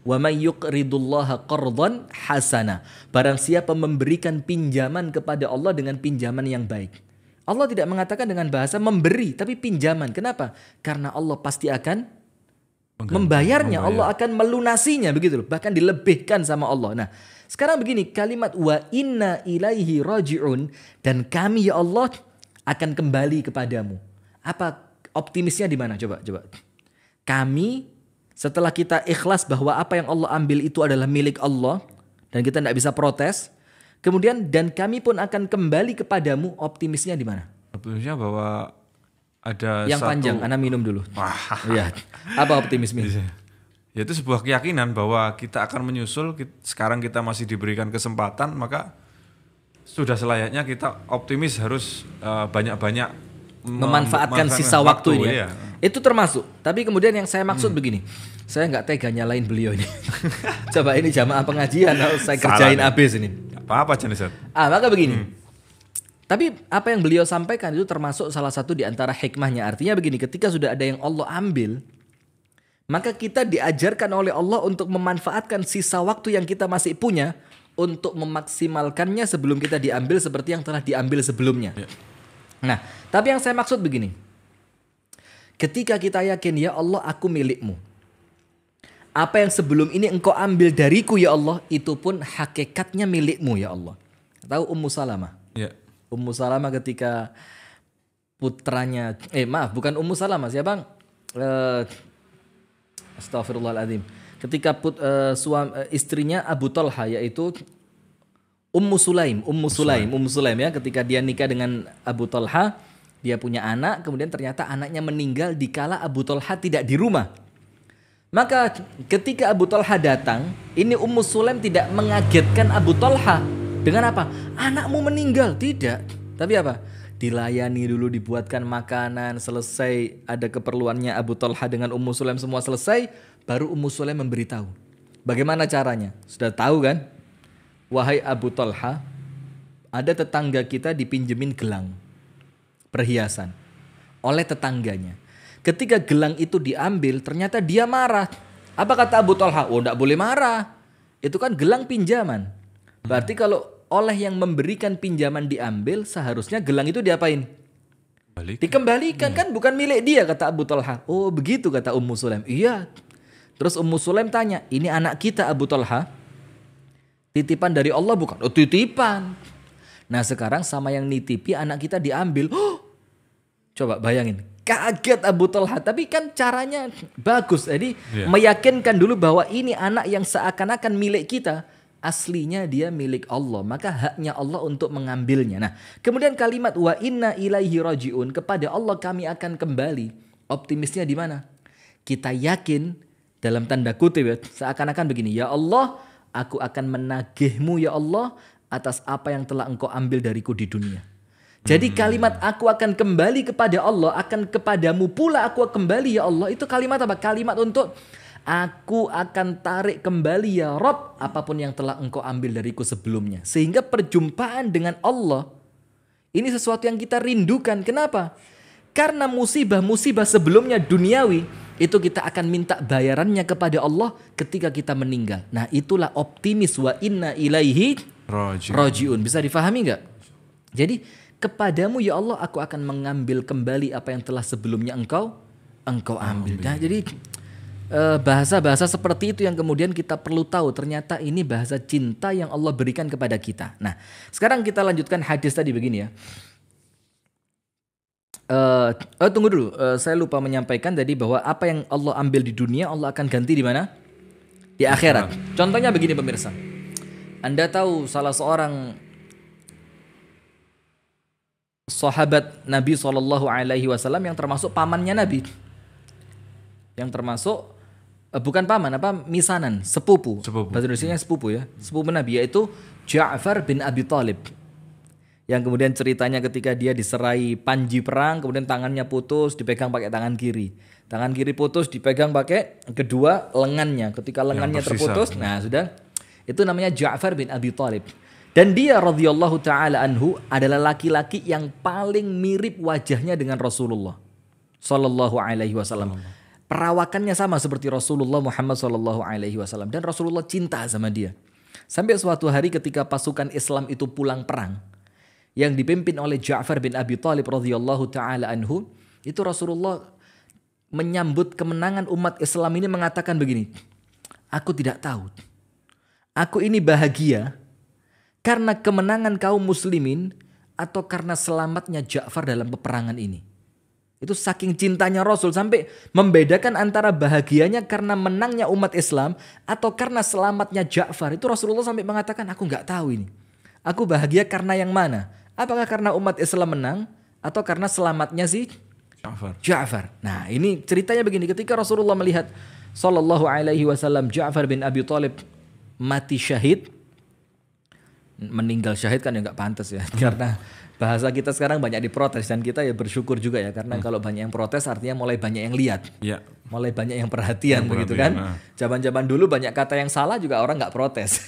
Wa may yuqridullaha qardan hasana. Barang siapa memberikan pinjaman kepada Allah dengan pinjaman yang baik. Allah tidak mengatakan dengan bahasa memberi, tapi pinjaman. Kenapa? Karena Allah pasti akan membayarnya, membayar. Allah akan melunasinya begitu loh, bahkan dilebihkan sama Allah. Nah, sekarang begini, kalimat wa inna ilaihi rajiun dan kami ya Allah akan kembali kepadamu. Apa optimisnya di mana? Coba, coba. Kami setelah kita ikhlas bahwa apa yang Allah ambil itu adalah milik Allah dan kita tidak bisa protes, kemudian dan kami pun akan kembali kepadamu, optimisnya di mana? Optimisnya bahwa ada Yang satu, panjang, Anda minum dulu. Wah. Iya. Apa optimisme? Ya itu sebuah keyakinan bahwa kita akan menyusul. Sekarang kita masih diberikan kesempatan, maka sudah selayaknya kita optimis harus eh, banyak-banyak mem- memanfaatkan sisa waktu, ini ya. iya. Itu termasuk. Tapi kemudian yang saya maksud begini, saya nggak tega nyalain beliau ini. Coba ini jamaah pengajian, harus saya kerjain habis ini. Apa-apa jenis Ah, maka begini. Tapi apa yang beliau sampaikan itu termasuk salah satu di antara hikmahnya. Artinya begini, ketika sudah ada yang Allah ambil, maka kita diajarkan oleh Allah untuk memanfaatkan sisa waktu yang kita masih punya untuk memaksimalkannya sebelum kita diambil seperti yang telah diambil sebelumnya. Nah, tapi yang saya maksud begini. Ketika kita yakin ya Allah aku milikmu. Apa yang sebelum ini engkau ambil dariku ya Allah, itu pun hakikatnya milikmu ya Allah. Tahu Ummu Salamah? Ya. Ummu Salamah ketika putranya, eh maaf bukan Ummu Salamah siapa? Eh, Astagfirullahaladzim. Ketika put, eh, suam, eh, istrinya Abu Talha yaitu Ummu Sulaim, Ummu Sulaim, Ummu Sulaim ya ketika dia nikah dengan Abu Talha, dia punya anak, kemudian ternyata anaknya meninggal di kala Abu Talha tidak di rumah. Maka ketika Abu Talha datang, ini Ummu Sulaim tidak mengagetkan Abu Talha. Dengan apa? Anakmu meninggal. Tidak. Tapi apa? Dilayani dulu, dibuatkan makanan, selesai ada keperluannya Abu Talha dengan Ummu Sulaim semua selesai, baru Ummu Sulaim memberitahu. Bagaimana caranya? Sudah tahu kan? Wahai Abu Talha, ada tetangga kita dipinjemin gelang perhiasan oleh tetangganya. Ketika gelang itu diambil, ternyata dia marah. Apa kata Abu Talha? Oh, tidak boleh marah. Itu kan gelang pinjaman. Berarti kalau oleh yang memberikan pinjaman diambil, seharusnya gelang itu diapain? Balik. Dikembalikan kan bukan milik dia kata Abu Talha. Oh begitu kata Ummu Sulaim. Iya. Terus Ummu Sulaim tanya, ini anak kita Abu Talha? Titipan dari Allah bukan? Oh titipan. Nah sekarang sama yang nitipi anak kita diambil. Oh, coba bayangin. Kaget Abu Talha. Tapi kan caranya bagus. Jadi Iya. meyakinkan dulu bahwa ini anak yang seakan-akan milik kita. Aslinya dia milik Allah. Maka haknya Allah untuk mengambilnya. Nah kemudian kalimat wa inna ilaihi rajiun. Kepada Allah kami akan kembali. Optimisnya di mana? Kita yakin dalam tanda kutip ya, seakan-akan begini. Ya Allah aku akan menagihmu ya Allah atas apa yang telah engkau ambil dariku di dunia. Jadi kalimat aku akan kembali kepada Allah, akan kepadamu pula aku kembali ya Allah. Itu kalimat apa? Kalimat untuk aku akan tarik kembali ya Rob apa pun yang telah engkau ambil dariku sebelumnya. Sehingga perjumpaan dengan Allah ini sesuatu yang kita rindukan. Kenapa? Karena musibah-musibah sebelumnya duniawi itu kita akan minta bayarannya kepada Allah ketika kita meninggal. Nah itulah optimis wa inna ilaihi Roji. rojiun. Bisa difahami nggak? Jadi kepadamu ya Allah aku akan mengambil kembali apa yang telah sebelumnya engkau engkau ambil. Nah jadi bahasa-bahasa seperti itu yang kemudian kita perlu tahu ternyata ini bahasa cinta yang Allah berikan kepada kita. Nah sekarang kita lanjutkan hadis tadi begini ya. Eh, oh tunggu dulu, Eh, saya lupa menyampaikan tadi bahwa apa yang Allah ambil di dunia Allah akan ganti di mana? Di akhirat. Contohnya begini pemirsa. Anda tahu salah seorang sahabat Nabi Wasallam yang termasuk pamannya Nabi, yang termasuk eh, bukan paman apa? Misanan sepupu, Sepupu. bahasa Indonesia sepupu ya. Sepupu Nabi yaitu Ja'far bin Abi Thalib yang kemudian ceritanya ketika dia diserai panji perang kemudian tangannya putus dipegang pakai tangan kiri. Tangan kiri putus dipegang pakai kedua lengannya. Ketika lengannya terputus nah sudah. Itu namanya Ja'far bin Abi Thalib dan dia radhiyallahu taala anhu adalah laki-laki yang paling mirip wajahnya dengan Rasulullah. Sallallahu alaihi wasallam perawakannya sama seperti Rasulullah Muhammad sallallahu alaihi wasallam. Dan Rasulullah cinta sama dia. Sampai suatu hari ketika pasukan Islam itu pulang perang yang dipimpin oleh Ja'far bin Abi Thalib radhiyallahu taala anhu itu Rasulullah menyambut kemenangan umat Islam ini mengatakan begini aku tidak tahu. Aku ini bahagia karena kemenangan kaum muslimin atau karena selamatnya Ja'far dalam peperangan ini itu saking cintanya Rasul sampai membedakan antara bahagianya karena menangnya umat Islam atau karena selamatnya Ja'far. Itu Rasulullah sampai mengatakan aku nggak tahu ini. Aku bahagia karena yang mana? Apakah karena umat Islam menang atau karena selamatnya si Ja'far. Ja'far? Nah, ini ceritanya begini ketika Rasulullah melihat sallallahu alaihi wasallam Ja'far bin Abi Thalib mati syahid meninggal syahid kan ya nggak pantas ya karena bahasa kita sekarang banyak diprotes dan kita ya bersyukur juga ya karena kalau banyak yang protes artinya mulai banyak yang lihat. Ya. mulai banyak yang perhatian Yang begitu perhatian, kan. ah. zaman-zaman dulu banyak kata yang salah juga orang nggak protes.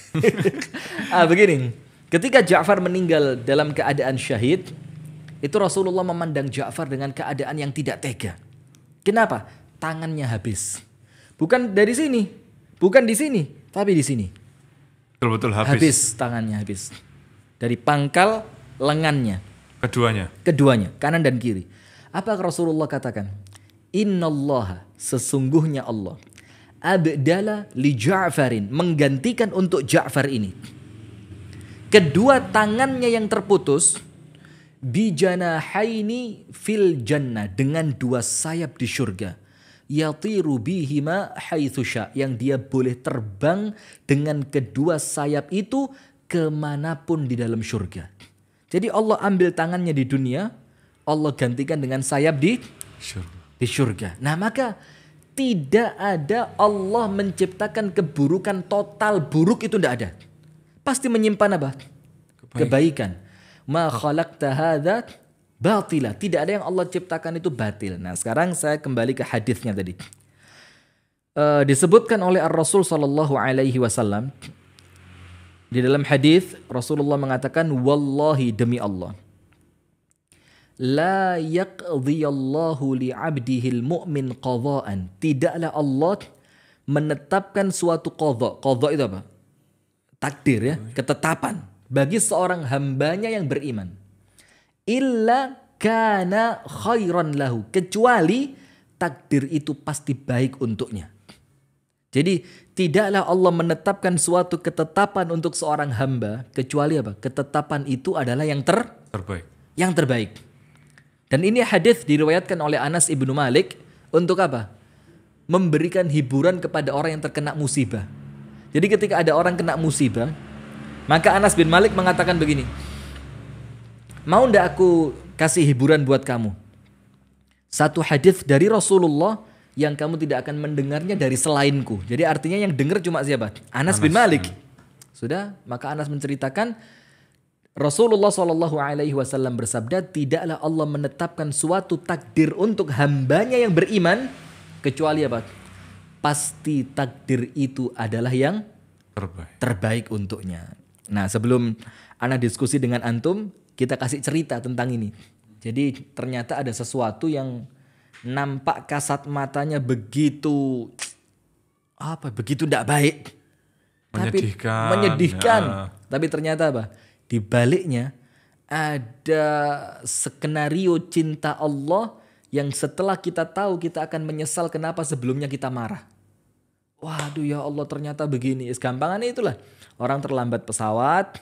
Ah begini. Ketika Ja'far meninggal dalam keadaan syahid itu Rasulullah memandang Ja'far dengan keadaan yang tidak tega. Kenapa? Tangannya habis. Bukan dari sini. Bukan di sini tapi di sini. Betul-betul habis. habis tangannya habis. Dari pangkal lengannya. Keduanya. keduanya kanan dan kiri. Apa Rasulullah katakan? Innallaha sesungguhnya Allah. Abdala li Ja'farin menggantikan untuk Ja'far ini. Kedua tangannya yang terputus bijanahaini fil jannah dengan dua sayap di surga yatiru bihima haitsu sya yang dia boleh terbang dengan kedua sayap itu ke mana pun di dalam surga. Jadi Allah ambil tangannya di dunia, Allah gantikan dengan sayap di Sure. di surga. Nah maka tidak ada Allah menciptakan keburukan total buruk itu tidak ada. Pasti menyimpan apa? kebaikan. Ma khalaqta hadza batila. Tidak ada yang Allah ciptakan itu batil. Nah, sekarang saya kembali ke hadisnya tadi. Eh, disebutkan oleh Ar-Rasul sallallahu alaihi wasallam di dalam hadis Rasulullah mengatakan wallahi demi Allah la yaqdiyallahu li'abdihil mu'min qadha'an. Tidaklah Allah menetapkan suatu qadha. Qadha itu apa? Takdir ya ketetapan bagi seorang hambanya yang beriman. Illa kana khairan lahu kecuali takdir itu pasti baik untuknya. Jadi tidaklah Allah menetapkan suatu ketetapan untuk seorang hamba kecuali apa? Ketetapan itu adalah yang ter Terbaik. yang terbaik. Dan ini hadis diriwayatkan oleh Anas ibnu Malik untuk apa? Memberikan hiburan kepada orang yang terkena musibah. Jadi ketika ada orang kena musibah, maka Anas bin Malik mengatakan begini, mau ndak aku kasih hiburan buat kamu? Satu hadis dari Rasulullah yang kamu tidak akan mendengarnya dari selainku. Jadi artinya yang dengar cuma siapa? Anas, bin Malik. Sudah, maka Anas menceritakan Rasulullah Shallallahu Alaihi Wasallam bersabda, tidaklah Allah menetapkan suatu takdir untuk hambanya yang beriman kecuali apa? Pasti takdir itu adalah yang Terbaik. terbaik untuknya. Nah, sebelum Ana diskusi dengan antum, kita kasih cerita tentang ini. Jadi ternyata ada sesuatu yang nampak kasat matanya begitu apa? Begitu tidak baik. Menyedihkan, Tapi menyedihkan. ya. Tapi ternyata apa? Di baliknya ada skenario cinta Allah yang setelah kita tahu kita akan menyesal kenapa sebelumnya kita marah. Waduh ya Allah ternyata begini. Gampangannya itulah. Orang terlambat pesawat,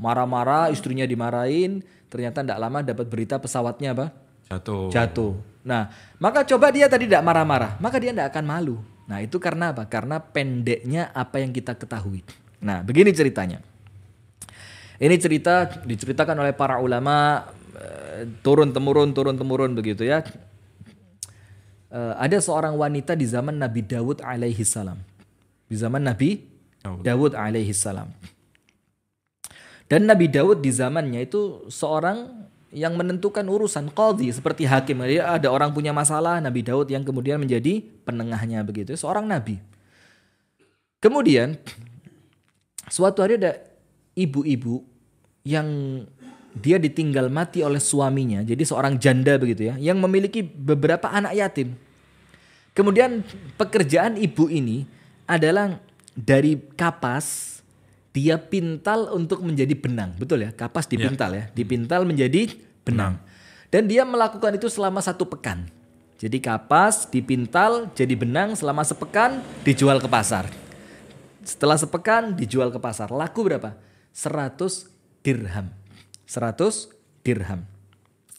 marah-marah, istrinya dimarahin, ternyata tidak lama dapat berita pesawatnya apa? Jatuh. Jatuh. Nah, maka coba dia tadi tidak marah-marah, maka dia tidak akan malu. Nah, itu karena apa? Karena pendeknya apa yang kita ketahui. Nah, begini ceritanya. Ini cerita diceritakan oleh para ulama eh, turun temurun turun temurun begitu ya. Eh, ada seorang wanita di zaman Nabi Dawud alaihi salam. Di zaman Nabi Dawud. Dawud alaihi salam. Dan Nabi Dawud di zamannya itu seorang yang menentukan urusan qadhi seperti hakim. Jadi ada orang punya masalah, Nabi Daud yang kemudian menjadi penengahnya begitu. Seorang nabi. Kemudian suatu hari ada ibu-ibu yang dia ditinggal mati oleh suaminya. Jadi seorang janda begitu ya, yang memiliki beberapa anak yatim. Kemudian pekerjaan ibu ini adalah dari kapas dia pintal untuk menjadi benang, betul ya? Kapas dipintal ya, dipintal menjadi benang. Dan dia melakukan itu selama satu pekan. Jadi kapas dipintal jadi benang selama sepekan dijual ke pasar. Setelah sepekan dijual ke pasar. Laku berapa? 100 dirham. 100 dirham.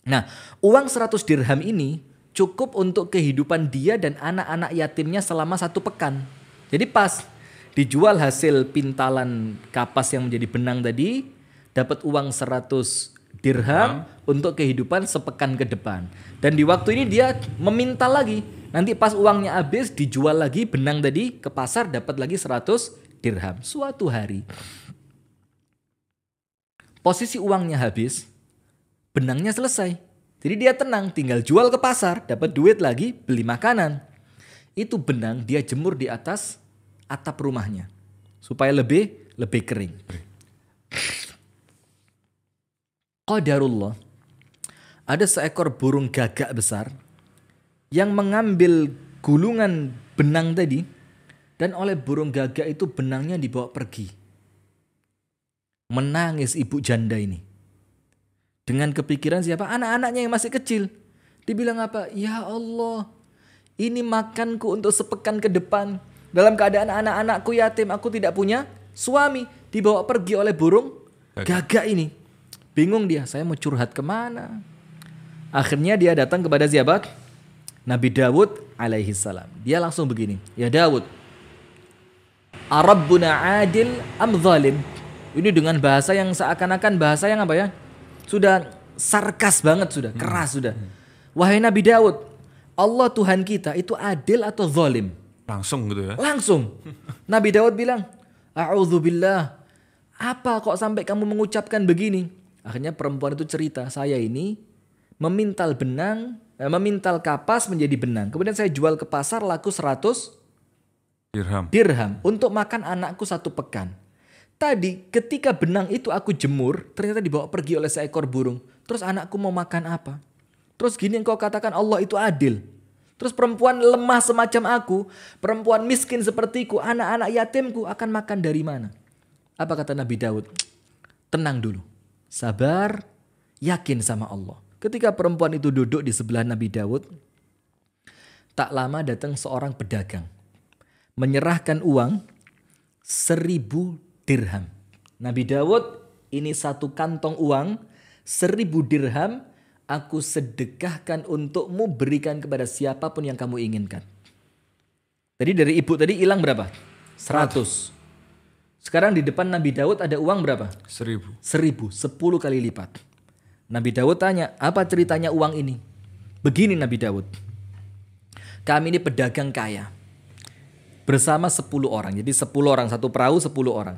Nah, uang 100 dirham ini cukup untuk kehidupan dia dan anak-anak yatimnya selama satu pekan. Jadi pas dijual hasil pintalan kapas yang menjadi benang tadi, dapat uang 100 dirham untuk kehidupan sepekan ke depan. Dan di waktu ini dia memintal lagi. Nanti pas uangnya habis dijual lagi benang tadi ke pasar dapat lagi 100 dirham. Suatu hari posisi uangnya habis, benangnya selesai. Jadi dia tenang, tinggal jual ke pasar, dapat duit lagi, beli makanan. Itu benang dia jemur di atas atap rumahnya supaya lebih lebih kering. Qadarullah. Ada seekor burung gagak besar yang mengambil gulungan benang tadi dan oleh burung gagak itu benangnya dibawa pergi. Menangis ibu janda ini. Dengan kepikiran siapa? Anak-anaknya yang masih kecil. Dibilang apa? Ya Allah, ini makanku untuk sepekan ke depan. Dalam keadaan anak-anakku yatim, aku tidak punya suami. Dibawa pergi oleh burung gagak ini. Bingung dia, saya mau curhat ke mana? Akhirnya dia datang kepada siapa? Nabi Dawud alaihi salam. Dia langsung begini, ya Dawud, Arabbuna adil am zalim? Ini dengan bahasa yang seakan-akan bahasa yang apa ya? Sudah sarkas banget sudah, keras sudah. Wahai Nabi Dawud, Allah Tuhan kita itu adil atau zalim? Langsung gitu ya. Langsung. Nabi Dawud bilang, A'udzubillah. Apa kok sampai kamu mengucapkan begini? Akhirnya perempuan itu cerita, saya ini memintal benang, eh, memintal kapas menjadi benang. Kemudian saya jual ke pasar laku 100 Dirham. dirham untuk makan anakku satu pekan. Tadi ketika benang itu aku jemur, ternyata dibawa pergi oleh seekor burung. Terus anakku mau makan apa? Terus gini engkau katakan Allah itu adil. Terus perempuan lemah semacam aku, perempuan miskin sepertiku, anak-anak yatimku akan makan dari mana? Apa kata Nabi Daud? Tenang dulu. Sabar, yakin sama Allah. Ketika perempuan itu duduk di sebelah Nabi Daud, tak lama datang seorang pedagang. Menyerahkan uang seribu dirham. Nabi Daud, ini satu kantong uang, seribu dirham, aku sedekahkan untukmu, berikan kepada siapa pun yang kamu inginkan. Tadi dari ibu tadi hilang berapa? Seratus. Sekarang di depan Nabi Daud ada uang berapa? Seribu. Seribu, sepuluh kali lipat. Nabi Daud tanya, apa ceritanya uang ini? Begini Nabi Daud. Kami ini pedagang kaya. Bersama sepuluh orang. Jadi sepuluh orang, satu perahu sepuluh orang.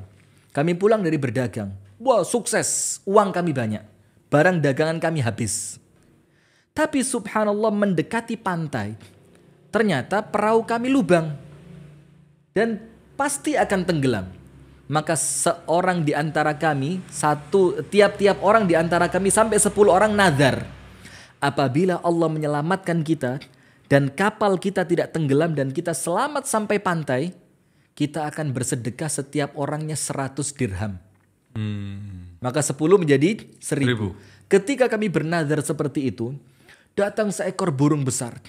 Kami pulang dari berdagang. Wah sukses, uang kami banyak. Barang dagangan kami habis. Tapi subhanallah mendekati pantai. Ternyata perahu kami lubang. Dan pasti akan tenggelam maka seorang di antara kami, satu tiap-tiap orang di antara kami sampai sepuluh orang nazar. Apabila Allah menyelamatkan kita dan kapal kita tidak tenggelam dan kita selamat sampai pantai, kita akan bersedekah setiap orangnya 100 dirham. Hmm. Maka 10 menjadi 1000. Seribu. Ketika kami bernazar seperti itu, datang seekor burung besar.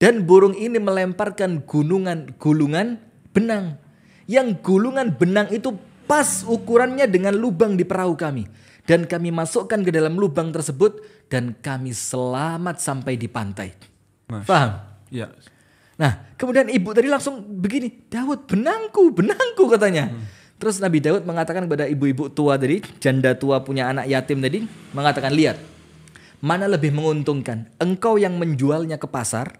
Dan burung ini melemparkan gunungan gulungan benang yang gulungan benang itu pas ukurannya dengan lubang di perahu kami. Dan kami masukkan ke dalam lubang tersebut dan kami selamat sampai di pantai. Masya. Paham? Ya. Nah, kemudian ibu tadi langsung begini, Daud benangku, benangku katanya. Terus Nabi Daud mengatakan kepada ibu-ibu tua tadi, janda tua punya anak yatim tadi, mengatakan, lihat, mana lebih menguntungkan, engkau yang menjualnya ke pasar,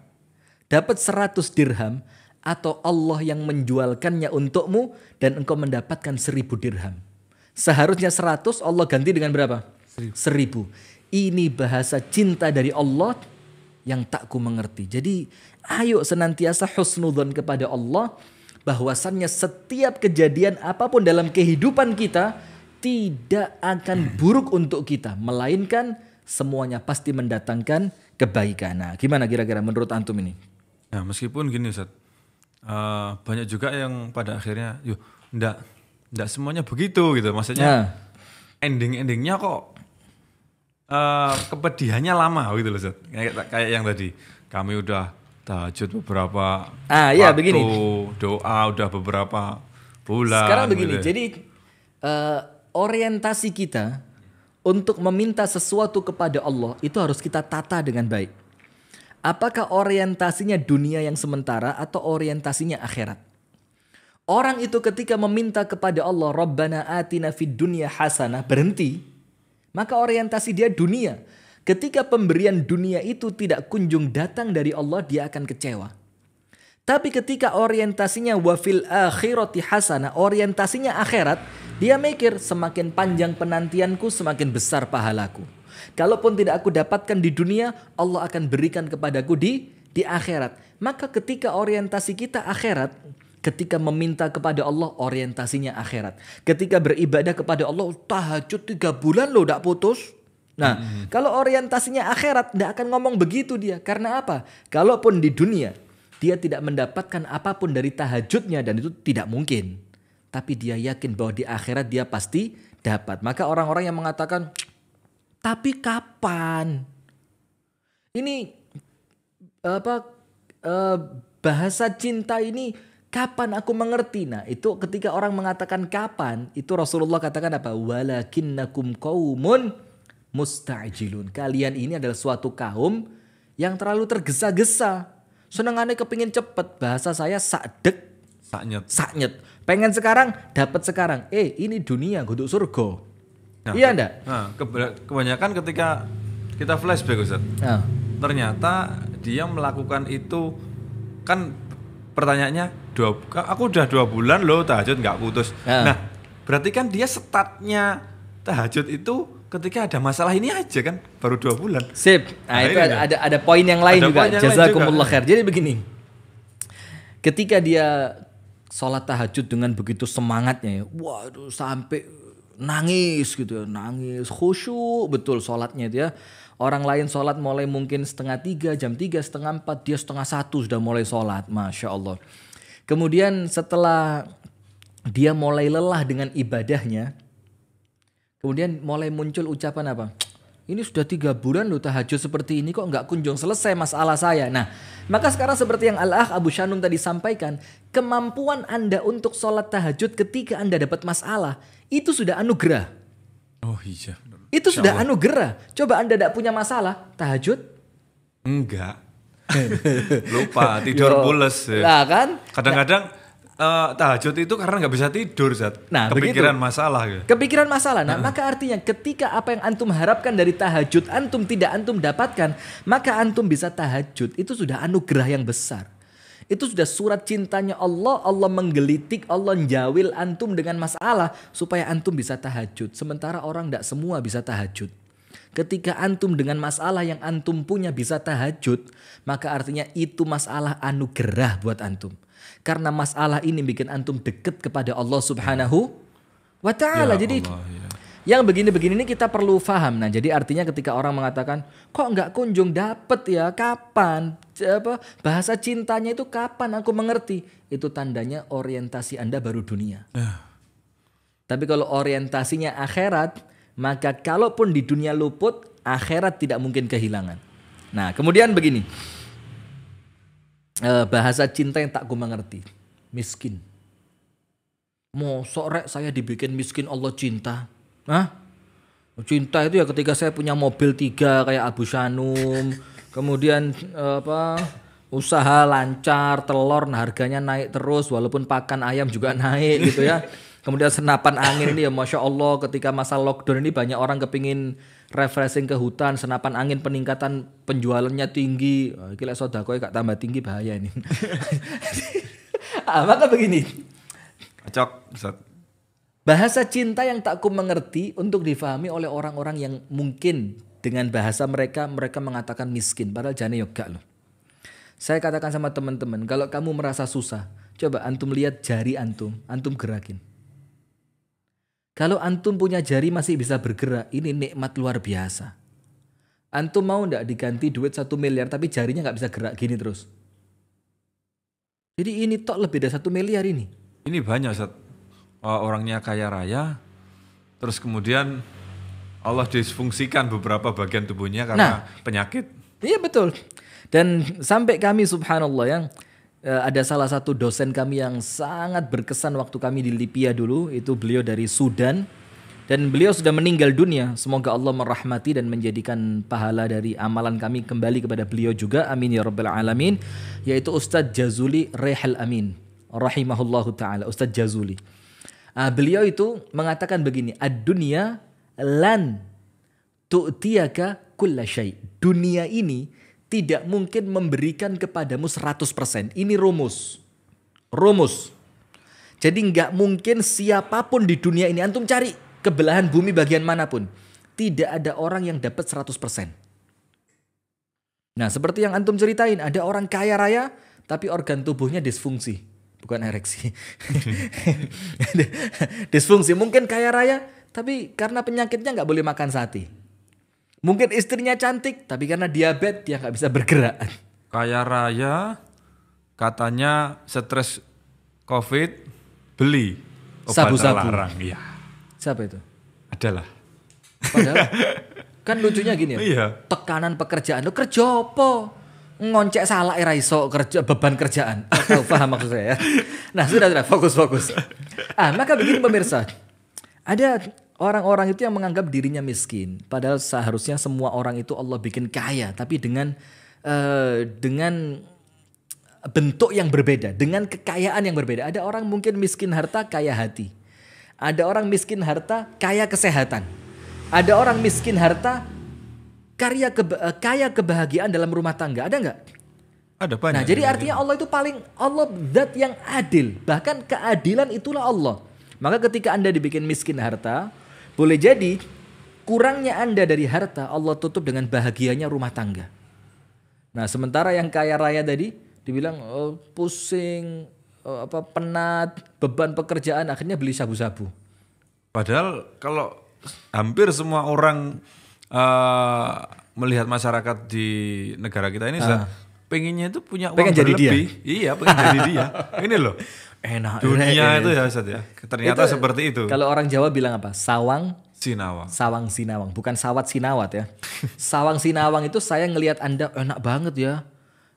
dapat 100 dirham, atau Allah yang menjualkannya untukmu dan engkau mendapatkan seribu dirham. Seharusnya seratus Allah ganti dengan berapa? Seribu. Ini bahasa cinta dari Allah yang tak ku mengerti. Jadi ayo senantiasa husnudon kepada Allah bahwasannya setiap kejadian apa pun dalam kehidupan kita tidak akan buruk untuk kita. Melainkan semuanya pasti mendatangkan kebaikan. Nah gimana kira-kira menurut Antum ini? Nah, meskipun gini Ustaz, eh, banyak juga yang pada akhirnya, yuk, ndak, ndak semuanya begitu gitu. Maksudnya Nah, ending-endingnya kok eh kepedihannya lama gitu loh Ustaz. Kayak, kayak yang tadi, kami udah tahajud beberapa Ah, iya, waktu, begini. doa udah beberapa bulan. Sekarang begini, gitu. jadi eh, orientasi kita untuk meminta sesuatu kepada Allah itu harus kita tata dengan baik. Apakah orientasinya dunia yang sementara atau orientasinya akhirat? Orang itu ketika meminta kepada Allah, Rabbana atina fid dunya hasanah, berhenti. Maka orientasi dia dunia. Ketika pemberian dunia itu tidak kunjung datang dari Allah, dia akan kecewa. Tapi ketika orientasinya wafil akhirati hasanah, orientasinya akhirat, dia mikir semakin panjang penantianku, semakin besar pahalaku. Kalaupun tidak aku dapatkan di dunia, Allah akan berikan kepadaku di di akhirat. Maka ketika orientasi kita akhirat, ketika meminta kepada Allah orientasinya akhirat. Ketika beribadah kepada Allah, tahajud tiga bulan loh, tidak putus. Nah, kalau orientasinya akhirat, tidak akan ngomong begitu dia. Karena apa? Kalaupun di dunia, dia tidak mendapatkan apa pun dari tahajudnya dan itu tidak mungkin. Tapi dia yakin bahwa di akhirat dia pasti dapat. Maka orang-orang yang mengatakan, tapi kapan? Ini apa eh, bahasa cinta ini kapan aku mengerti? Nah, itu ketika orang mengatakan kapan, itu Rasulullah katakan apa? Walakinnakum qaumun musta'jilun. Kalian ini adalah suatu kaum yang terlalu tergesa-gesa. Senengannya kepingin cepet. Bahasa saya sakdek, Saknyet. saknyet. Pengen sekarang, dapat sekarang. Eh, ini dunia, guduk surga. Nah, iya enggak? Nah, keba- kebanyakan ketika kita flashback Ustaz, Nah, ternyata dia melakukan itu kan pertanyaannya dua, aku udah dua bulan loh tahajud nggak putus. Ya. Nah Berarti kan dia startnya tahajud itu ketika ada masalah ini aja kan, baru dua bulan. Sip. Nah, Nah, itu ada, dia. ada ada poin yang lain Ada juga. Jazakumullah khair. Jadi begini. Ketika dia sholat tahajud dengan begitu semangatnya ya. Waduh sampai nangis gitu ya. Nangis. Khusyuk betul sholatnya itu ya. Orang lain sholat mulai mungkin setengah tiga, jam tiga, setengah empat, dia setengah satu sudah mulai sholat. Masya Allah. Kemudian setelah dia mulai lelah dengan ibadahnya, Kemudian mulai muncul ucapan apa? Ini sudah tiga bulan loh tahajud seperti ini kok nggak kunjung selesai masalah saya. Nah, maka sekarang seperti yang Al-Ah Abu Shanum tadi sampaikan, kemampuan Anda untuk sholat tahajud ketika Anda dapat masalah, itu sudah anugerah. Oh iya. Itu sudah anugerah. Coba Anda tidak punya masalah, tahajud. Enggak. Lupa tidur Yo. pules. ya. Lah kan? Kadang-kadang eh, tahajud itu karena nggak bisa tidur, Zat. Nah, Kepikiran masalah gitu. Kepikiran masalah. Nah, maka artinya ketika apa yang antum harapkan dari tahajud antum tidak antum dapatkan, maka antum bisa tahajud. Itu sudah anugerah yang besar. Itu sudah surat cintanya Allah, Allah menggelitik, Allah menjawil antum dengan masalah supaya antum bisa tahajud. Sementara orang tidak semua bisa tahajud. Ketika antum dengan masalah yang antum punya bisa tahajud, maka artinya itu masalah anugerah buat antum. Karena masalah ini bikin antum deket kepada Allah Subhanahu wa taala. Ya Jadi Allah, ya. yang begini-begini ini kita perlu paham. Nah, jadi artinya ketika orang mengatakan, kok nggak kunjung dapet ya? Kapan? Apa bahasa cintanya itu kapan aku mengerti? Itu tandanya orientasi Anda baru dunia. Tapi kalau orientasinya akhirat, maka kalaupun di dunia luput, akhirat tidak mungkin kehilangan. Nah, kemudian begini. Eh, bahasa cinta yang tak ku mengerti. Miskin. Mau sore saya dibikin miskin Allah cinta. Hah? Cinta itu ya ketika saya punya mobil tiga kayak Abu Shanum. kemudian eh, apa usaha lancar, telur nah harganya naik terus walaupun pakan ayam juga naik gitu ya. Kemudian senapan angin ini ya Masya Allah ketika masa lockdown ini banyak orang kepingin refreshing ke hutan. Senapan angin peningkatan penjualannya tinggi. Oh, Gila sodako gak tambah tinggi bahaya ini. ah, maka begini. Cocok, Zat. Bahasa cinta yang tak ku mengerti untuk difahami oleh orang-orang yang mungkin dengan bahasa mereka mereka mengatakan miskin padahal jane yoga loh. Saya katakan sama teman-teman, kalau kamu merasa susah, coba antum lihat jari antum, antum gerakin. Kalau antum punya jari masih bisa bergerak, ini nikmat luar biasa. Antum mau ndak diganti duit satu miliar tapi jarinya nggak bisa gerak gini terus. Jadi ini tok lebih dari satu miliar ini. Ini banyak. Eh, orangnya kaya raya, terus kemudian Allah disfungsikan beberapa bagian tubuhnya karena penyakit. Iya betul. Dan sampai kami subhanallah yang ada salah satu dosen kami yang sangat berkesan waktu kami di Libya dulu, itu beliau dari Sudan dan beliau sudah meninggal dunia. Semoga Allah merahmati dan menjadikan pahala dari amalan kami kembali kepada beliau juga. Amin ya rabbal alamin. Yaitu Ustadz Jazuli Rehal Amin rahimahullahu taala, Ustadz Jazuli. Ah, beliau itu mengatakan begini, ad-dunya lan tu'tiyaka kulla syai. Dunia ini tidak mungkin memberikan kepadamu 100%. Ini rumus. Rumus. Jadi nggak mungkin siapa pun di dunia ini antum cari ke belahan bumi bagian mana pun. Tidak ada orang yang dapat 100%. Nah, seperti yang antum ceritain, ada orang kaya raya tapi organ tubuhnya disfungsi, bukan ereksi. disfungsi mungkin kaya raya tapi karena penyakitnya nggak boleh makan sate. Mungkin istrinya cantik tapi karena diabetes dia nggak bisa bergerak. Kaya raya, katanya stres COVID, beli obat Sabu-sabu. terlarang. Iya, Siapa itu? adalah. Padahal kan lucunya gini ya. Iya. Tekanan pekerjaan. Lo kerja apa? Ngoncek salah era iso kerja beban kerjaan. Tahu paham maksud saya ya. Nah, sudah sudah fokus fokus. Ah, maka begini pemirsa. Ada orang-orang itu yang menganggap dirinya miskin, padahal seharusnya semua orang itu Allah bikin kaya, tapi dengan eh, dengan bentuk yang berbeda, dengan kekayaan yang berbeda. Ada orang mungkin miskin harta, kaya hati. Ada orang miskin harta, kaya kesehatan. Ada orang miskin harta, karya keba- eh, kaya kebahagiaan dalam rumah tangga. Ada nggak? Ada banyak. Nah, jadi artinya Allah itu paling Allah zat yang adil. Bahkan keadilan itulah Allah. Maka ketika Anda dibikin miskin harta, boleh jadi kurangnya Anda dari harta Allah tutup dengan bahagianya rumah tangga. Nah, sementara yang kaya raya tadi dibilang oh, pusing, oh, apa penat, beban pekerjaan akhirnya beli sabu-sabu. Padahal kalau hampir semua orang eh, melihat masyarakat di negara kita ini uh. pengennya itu punya uang Pengen jadi dia. berlebih. Iya, pengen jadi dia. Ini loh. Enak. Dunia itu ya Ustaz ya. Ternyata seperti itu. Kalau orang Jawa bilang apa? Sawang Sinawang. Sawang Sinawang, bukan sawat Sinawat ya. Sawang Sinawang itu saya ngelihat Anda enak banget ya.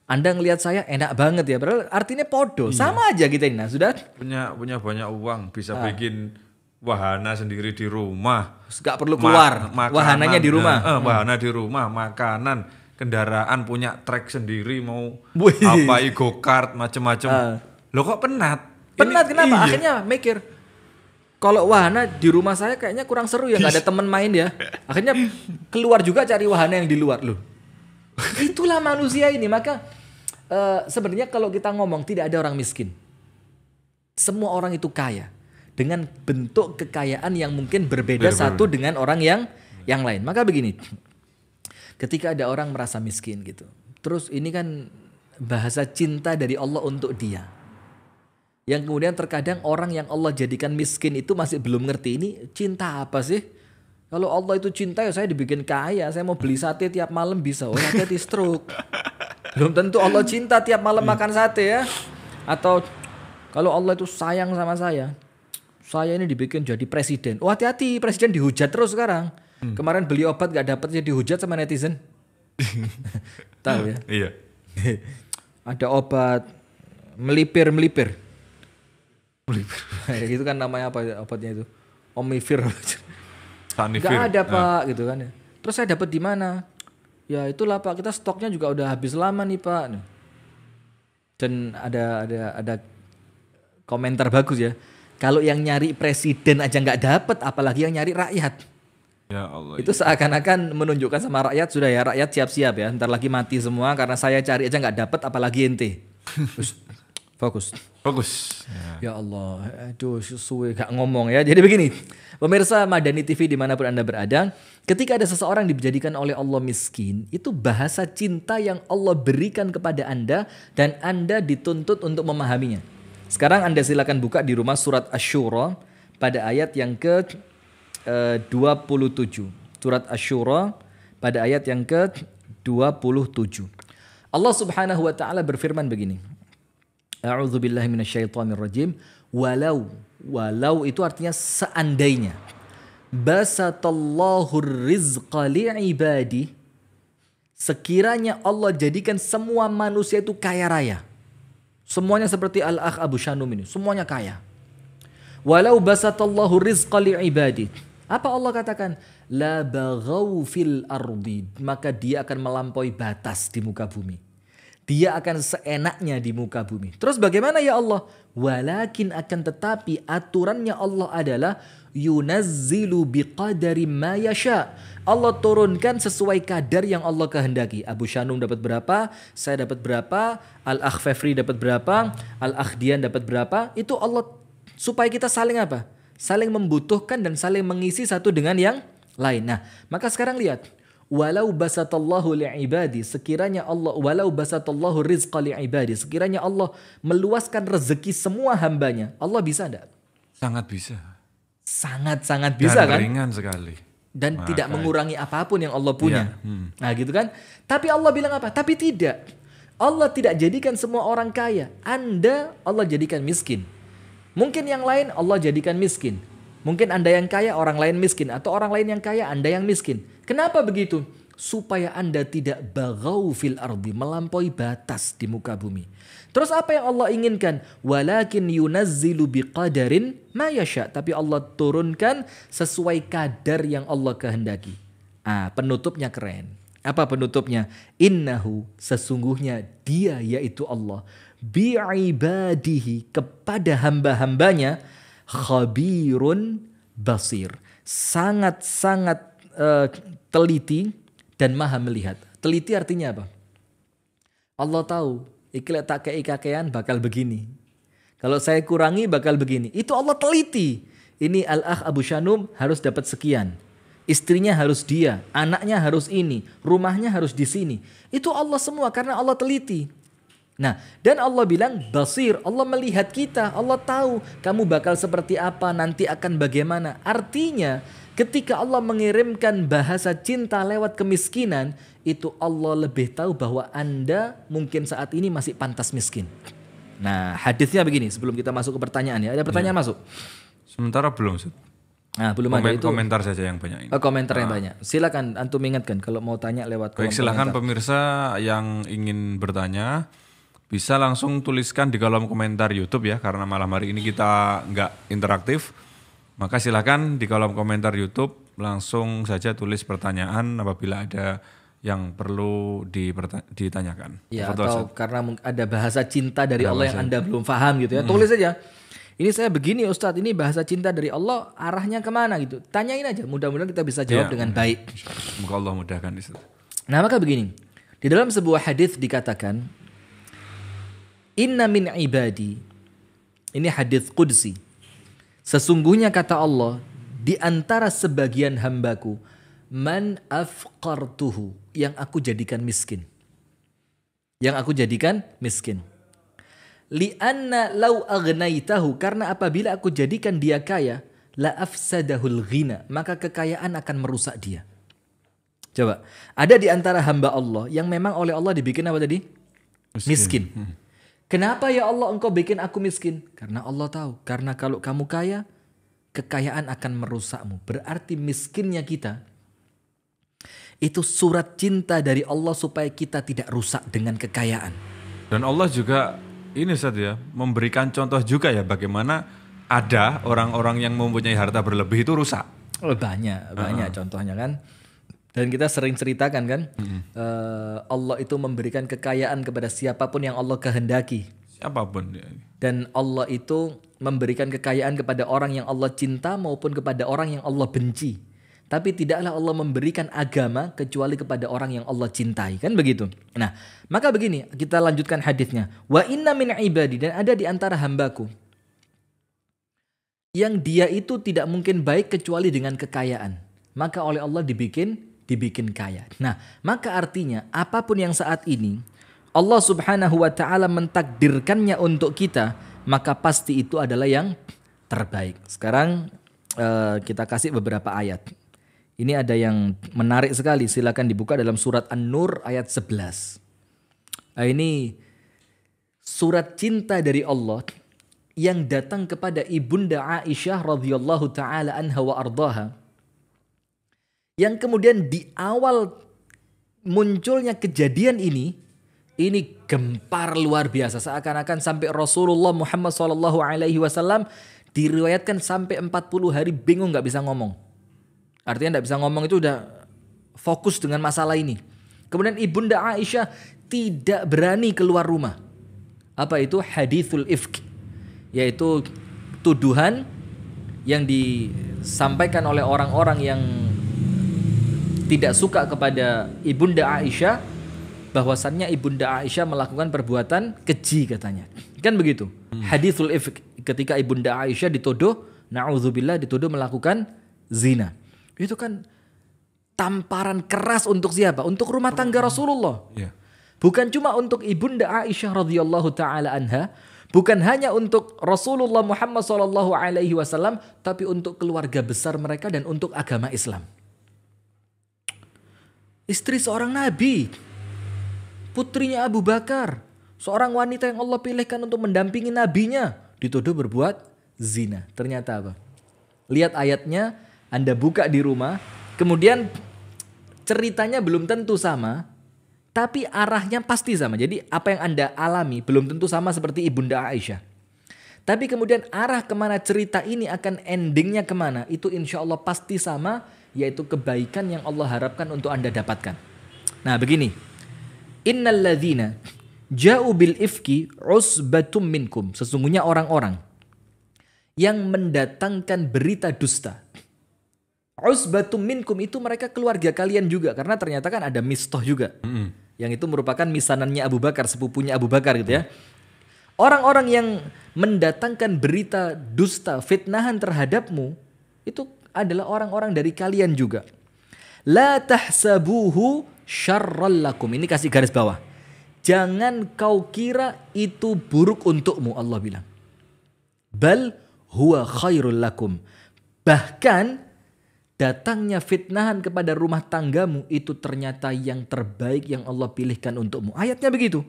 Anda ngelihat saya enak banget ya. Padahal artinya podo, sama aja kita ini. Nah, sudah Punya punya banyak uang, bisa bikin wahana sendiri di rumah. nggak perlu keluar. Ma- makanan, Wahananya di rumah. eh, wahana di rumah, makanan, kendaraan punya trek sendiri mau Wih. apa go kart macem-macem. Ah. Loh kok penat? Penat Ini- kenapa? iya. Akhirnya mikir kalau wahana di rumah saya kayaknya kurang seru ya nggak ada temen main ya. Akhirnya keluar juga cari wahana yang di luar loh. Itulah manusia ini. Maka eh, sebenarnya kalau kita ngomong tidak ada orang miskin. Semua orang itu kaya dengan bentuk kekayaan yang mungkin berbeda satu dengan orang yang yang lain. Maka begini, ketika ada orang merasa miskin gitu, terus ini kan bahasa cinta dari Allah untuk dia. Yang kemudian terkadang orang yang Allah jadikan miskin itu masih belum ngerti ini cinta apa sih? Kalau Allah itu cinta ya saya dibikin kaya, saya mau beli sate tiap malam bisa. Oh hati-hati stroke. Belum tentu Allah cinta tiap malam makan sate ya. Atau kalau Allah itu sayang sama saya, saya ini dibikin jadi presiden. Oh hati-hati presiden dihujat terus sekarang. Kemarin beli obat gak dapet jadi dihujat sama netizen. Tahu ya? Iya. Ada obat melipir melipir. Itu kan namanya apa ya obatnya itu? Omivir. Sanivir. Gak ada pak gitu kan ya. Terus saya dapat di mana? Ya itulah pak kita stoknya juga udah habis lama nih pak. Dan ada ada ada komentar bagus ya. Kalau yang nyari presiden aja nggak dapat, apalagi yang nyari rakyat. Ya Allah. Itu seakan-akan menunjukkan sama rakyat sudah ya rakyat siap-siap ya. Ntar lagi mati semua karena saya cari aja nggak dapat, apalagi ente. Terus, Fokus. Bagus. Ya. Ya Allah, aduh suwe gak ngomong ya. Jadi begini, pemirsa Madani TV di mana pun anda berada, ketika ada seseorang dijadikan oleh Allah miskin, itu bahasa cinta yang Allah berikan kepada anda dan anda dituntut untuk memahaminya. Sekarang anda silakan buka di rumah surat Ashura pada ayat yang ke eh, 27. Surat Ashura pada ayat yang ke 27. Allah Subhanahu wa taala berfirman begini. A'udzu billahi minasyaitonir rajim. Walau walau itu artinya seandainya basatallahu rizqa li'ibadi sekiranya Allah jadikan semua manusia itu kaya raya. Semuanya seperti Al-Akh Abu Shanum ini, semuanya kaya. Walau basatallahu rizqa li'ibadi. Apa Allah katakan? La baghaw fil ardi. Maka dia akan melampaui batas di muka bumi. Dia akan seenaknya di muka bumi. Terus bagaimana ya Allah? Walakin akan tetapi aturannya Allah adalah yunazzilu biqadari ma yasha. Allah turunkan sesuai kadar yang Allah kehendaki. Abu Shanum dapat berapa, saya dapat berapa, Al-Akh Fefri dapat berapa, Al-Akh Dian dapat berapa. Itu Allah supaya kita saling apa? Saling membutuhkan dan saling mengisi satu dengan yang lain. Nah, maka sekarang lihat walau basatallahu li'ibadi sekiranya Allah walau basatallahu rizqa li'ibadi sekiranya Allah meluaskan rezeki semua hambanya Allah bisa enggak? Sangat bisa. sangat-sangat bisa Dan kan ringan sekali. dan tidak mengurangi apa pun yang Allah punya Iya, hmm. nah gitu kan tapi Allah bilang apa? tapi tidak Allah tidak jadikan semua orang kaya Anda Allah jadikan miskin mungkin yang lain Allah jadikan miskin mungkin Anda yang kaya orang lain miskin atau orang lain yang kaya Anda yang miskin Kenapa begitu? Supaya Anda tidak bagau fil ardi, melampaui batas di muka bumi. Terus apa yang Allah inginkan? Walakin yunazzilu biqadarin ma yasha. Tapi Allah turunkan sesuai kadar yang Allah kehendaki. Ah, penutupnya keren. Apa penutupnya? Innahu sesungguhnya dia yaitu Allah bi'ibadihi kepada hamba-hambanya khabirun basir. Sangat-sangat eh, teliti dan maha melihat. Teliti artinya apa? Allah tahu, iki lek tak kei kakean bakal begini. Kalau saya kurangi bakal begini. Itu Allah teliti. Ini Al-Akh Abu Shanum harus dapat sekian. Istrinya harus dia, anaknya harus ini, rumahnya harus di sini. Itu Allah semua karena Allah teliti. Nah, dan Allah bilang basir, Allah melihat kita, Allah tahu kamu bakal seperti apa, nanti akan bagaimana. Artinya, ketika Allah mengirimkan bahasa cinta lewat kemiskinan, itu Allah lebih tahu bahwa Anda mungkin saat ini masih pantas miskin. Nah, hadisnya begini sebelum kita masuk ke pertanyaan ya. Ada pertanyaan masuk? Sementara belum. Nah, belum ada Komen- itu. komentar saja yang banyak ini. Oh, komentar yang banyak. Silakan antum ingatkan kalau mau tanya lewat Baik, silahkan pemirsa yang ingin bertanya bisa langsung tuliskan di kolom komentar YouTube ya karena malam hari ini kita nggak interaktif. Maka silahkan di kolom komentar YouTube langsung saja tulis pertanyaan apabila ada yang perlu ditanyakan. Ya atau karena ada bahasa cinta dari Allah yang Anda belum paham gitu ya. Tulis aja. Ini saya begini Ustadz, ini bahasa cinta dari Allah arahnya ke mana gitu. Tanyain aja, mudah-mudahan kita bisa jawab Ya, dengan baik. Semoga Allah mudahkan Ustaz. Nah maka begini, di dalam sebuah hadis dikatakan, Inna min ibadi, ini hadis qudsi. Sesungguhnya kata Allah, di antara sebagian hambaku, man afqartuhu, yang aku jadikan miskin. Yang aku jadikan miskin. Lianna lau agnaitahu, karena apabila aku jadikan dia kaya, la afsadahul ghina, maka kekayaan akan merusak dia. Coba, ada di antara hamba Allah yang memang oleh Allah dibikin apa tadi? Miskin. Kenapa ya Allah engkau bikin aku miskin? Karena Allah tahu. Karena kalau kamu kaya, kekayaan akan merusakmu. Berarti miskinnya kita itu surat cinta dari Allah supaya kita tidak rusak dengan kekayaan. Dan Allah juga ini Ustaz ya, memberikan contoh juga ya bagaimana ada orang-orang yang mempunyai harta berlebih itu rusak. Oh, banyak, banyak contohnya kan. Dan kita sering ceritakan kan, eh, Allah itu memberikan kekayaan kepada siapa pun yang Allah kehendaki. Siapa pun. Dan Allah itu memberikan kekayaan kepada orang yang Allah cinta maupun kepada orang yang Allah benci. Tapi tidaklah Allah memberikan agama kecuali kepada orang yang Allah cintai. Kan begitu. Nah, maka begini, kita lanjutkan hadisnya. Wa inna min ibadi dan ada di antara hambaku yang dia itu tidak mungkin baik kecuali dengan kekayaan. Maka oleh Allah dibikin dibikin kaya. Nah, maka artinya apa pun yang saat ini Allah Subhanahu wa taala mentakdirkannya untuk kita, maka pasti itu adalah yang terbaik. Sekarang eh, kita kasih beberapa ayat. Ini ada yang menarik sekali, silakan dibuka dalam surat An-Nur ayat 11. Nah, ini surat cinta dari Allah yang datang kepada ibunda Aisyah radhiyallahu taala anha wa ardaha yang kemudian di awal munculnya kejadian ini ini gempar luar biasa. Seakan-akan sampai Rasulullah Muhammad SAW alaihi wasallam diriwayatkan sampai 40 hari bingung nggak bisa ngomong. Artinya nggak bisa ngomong itu udah fokus dengan masalah ini. Kemudian ibunda Aisyah tidak berani keluar rumah. Apa itu? Hadithul ifk yaitu tuduhan yang disampaikan oleh orang-orang yang tidak suka kepada ibunda Aisyah bahwasannya ibunda Aisyah melakukan perbuatan keji katanya. Kan begitu? Hadithul ifk ketika ibunda Aisyah dituduh naudzubillah dituduh melakukan zina. Itu kan tamparan keras untuk siapa? Untuk rumah tangga Rasulullah. Ya. Bukan cuma untuk ibunda Aisyah radhiyallahu taala anha, bukan hanya untuk Rasulullah Muhammad sallallahu alaihi wasallam, tapi untuk keluarga besar mereka dan untuk agama Islam. Istri seorang nabi, putrinya Abu Bakar, seorang wanita yang Allah pilihkan untuk mendampingi nabinya, dituduh berbuat zina. Ternyata apa? Lihat ayatnya, Anda buka di rumah, kemudian ceritanya belum tentu sama, tapi arahnya pasti sama. Jadi apa yang Anda alami belum tentu sama seperti Ibunda Aisyah. Tapi kemudian arah ke mana cerita ini akan endingnya ke mana itu insya Allah pasti sama yaitu kebaikan yang Allah harapkan untuk Anda dapatkan. Nah begini. Innal ladzina ja'u bil ifki usbatum minkum. Sesungguhnya orang-orang yang mendatangkan berita dusta. Usbatum minkum itu mereka keluarga kalian juga karena ternyata kan ada mistoh juga. Yang itu merupakan misanannya Abu Bakar, sepupunya Abu Bakar gitu ya. Orang-orang yang mendatangkan berita dusta, fitnahan terhadapmu itu adalah orang-orang dari kalian juga. La tahsabuhu syarral lakum. Ini kasih garis bawah. Jangan kau kira itu buruk untukmu Allah bilang. Bal huwa khairul lakum. Bahkan datangnya fitnahan kepada rumah tanggamu itu ternyata yang terbaik yang Allah pilihkan untukmu. Ayatnya begitu.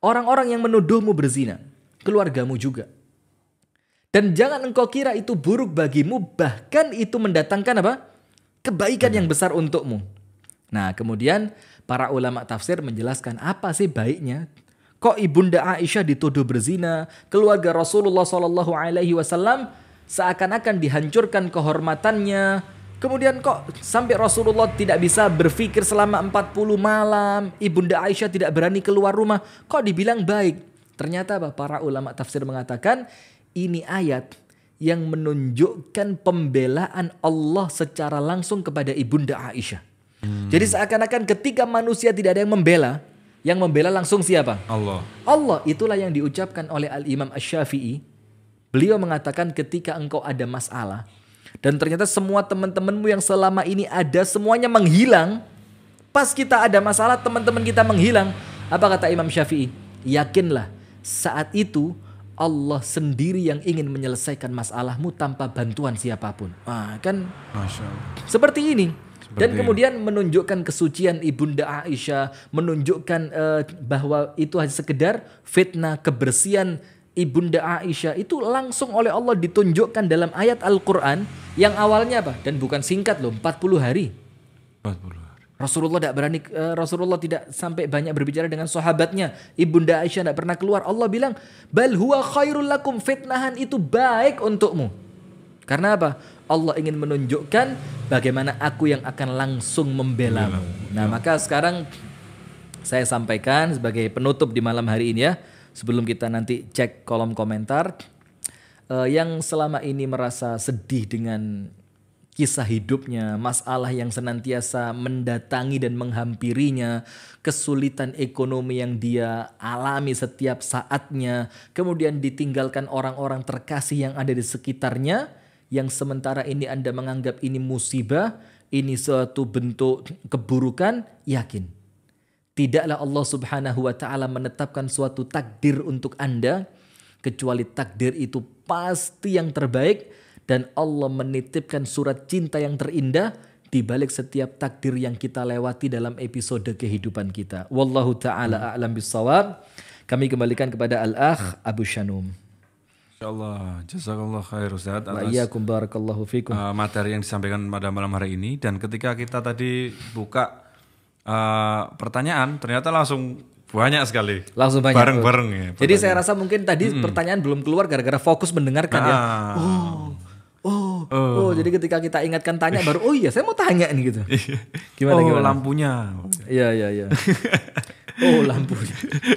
Orang-orang yang menuduhmu berzina, keluargamu juga. Dan jangan engkau kira itu buruk bagimu, bahkan itu mendatangkan apa? Kebaikan yang besar untukmu. Nah, kemudian para ulama tafsir menjelaskan apa sih baiknya? Kok ibunda Aisyah dituduh berzina, keluarga Rasulullah Shallallahu Alaihi Wasallam seakan-akan dihancurkan kehormatannya, Kemudian kok sampai Rasulullah tidak bisa berpikir selama 40 malam, Ibunda Aisyah tidak berani keluar rumah, kok dibilang baik? Ternyata apa? Para ulama tafsir mengatakan ini ayat yang menunjukkan pembelaan Allah secara langsung kepada Ibunda Aisyah. Hmm. Jadi seakan-akan ketika manusia tidak ada yang membela, yang membela langsung siapa? Allah. Allah itulah yang diucapkan oleh Al-Imam Asy-Syafi'i. Beliau mengatakan ketika engkau ada masalah, dan ternyata semua teman-temanmu yang selama ini ada semuanya menghilang. Pas kita ada masalah teman-teman kita menghilang. Apa kata Imam Syafi'i? Yakinlah saat itu Allah sendiri yang ingin menyelesaikan masalahmu tanpa bantuan siapa pun. Wah, kan Masya Allah. seperti ini. Dan Seperti kemudian menunjukkan kesucian ibunda Aisyah, menunjukkan eh, bahwa itu hanya sekedar fitnah kebersihan ibunda Aisyah itu langsung oleh Allah ditunjukkan dalam ayat Al-Quran yang awalnya apa? Dan bukan singkat loh, 40 hari. 40 hari. Rasulullah tidak berani eh, Rasulullah tidak sampai banyak berbicara dengan sahabatnya. Ibunda Aisyah tidak pernah keluar. Allah bilang, "Bal huwa khairul lakum." Fitnahan itu baik untukmu. Karena apa? Allah ingin menunjukkan bagaimana aku yang akan langsung membelamu. Nah, maka sekarang saya sampaikan sebagai penutup di malam hari ini ya, sebelum kita nanti cek kolom komentar eh, yang selama ini merasa sedih dengan kisah hidupnya, masalah yang senantiasa mendatangi dan menghampirinya, kesulitan ekonomi yang dia alami setiap saatnya, kemudian ditinggalkan orang-orang terkasih yang ada di sekitarnya, yang sementara ini Anda menganggap ini musibah, ini suatu bentuk keburukan, yakin. Tidaklah Allah Subhanahu wa taala menetapkan suatu takdir untuk Anda kecuali takdir itu pasti yang terbaik dan Allah menitipkan surat cinta yang terindah di balik setiap takdir yang kita lewati dalam episode kehidupan kita. Wallahu taala a'lam bissawab. Kami kembalikan kepada Al-Akh Abu Shanum. Insyaallah. Jazakallah khair Ustaz atas barakallahu fikum. uh, materi yang disampaikan pada malam hari ini dan ketika kita tadi buka uh, pertanyaan ternyata langsung banyak sekali. Langsung banyak. Bareng-bareng ya. Jadi saya rasa mungkin tadi pertanyaan belum keluar gara-gara fokus mendengarkan ya. Ah. Oh, oh, oh, Jadi ketika kita ingatkan tanya baru, oh iya saya mau tanya nih gitu. Gimana oh, gimana? lampunya. Iya iya iya. oh lampu.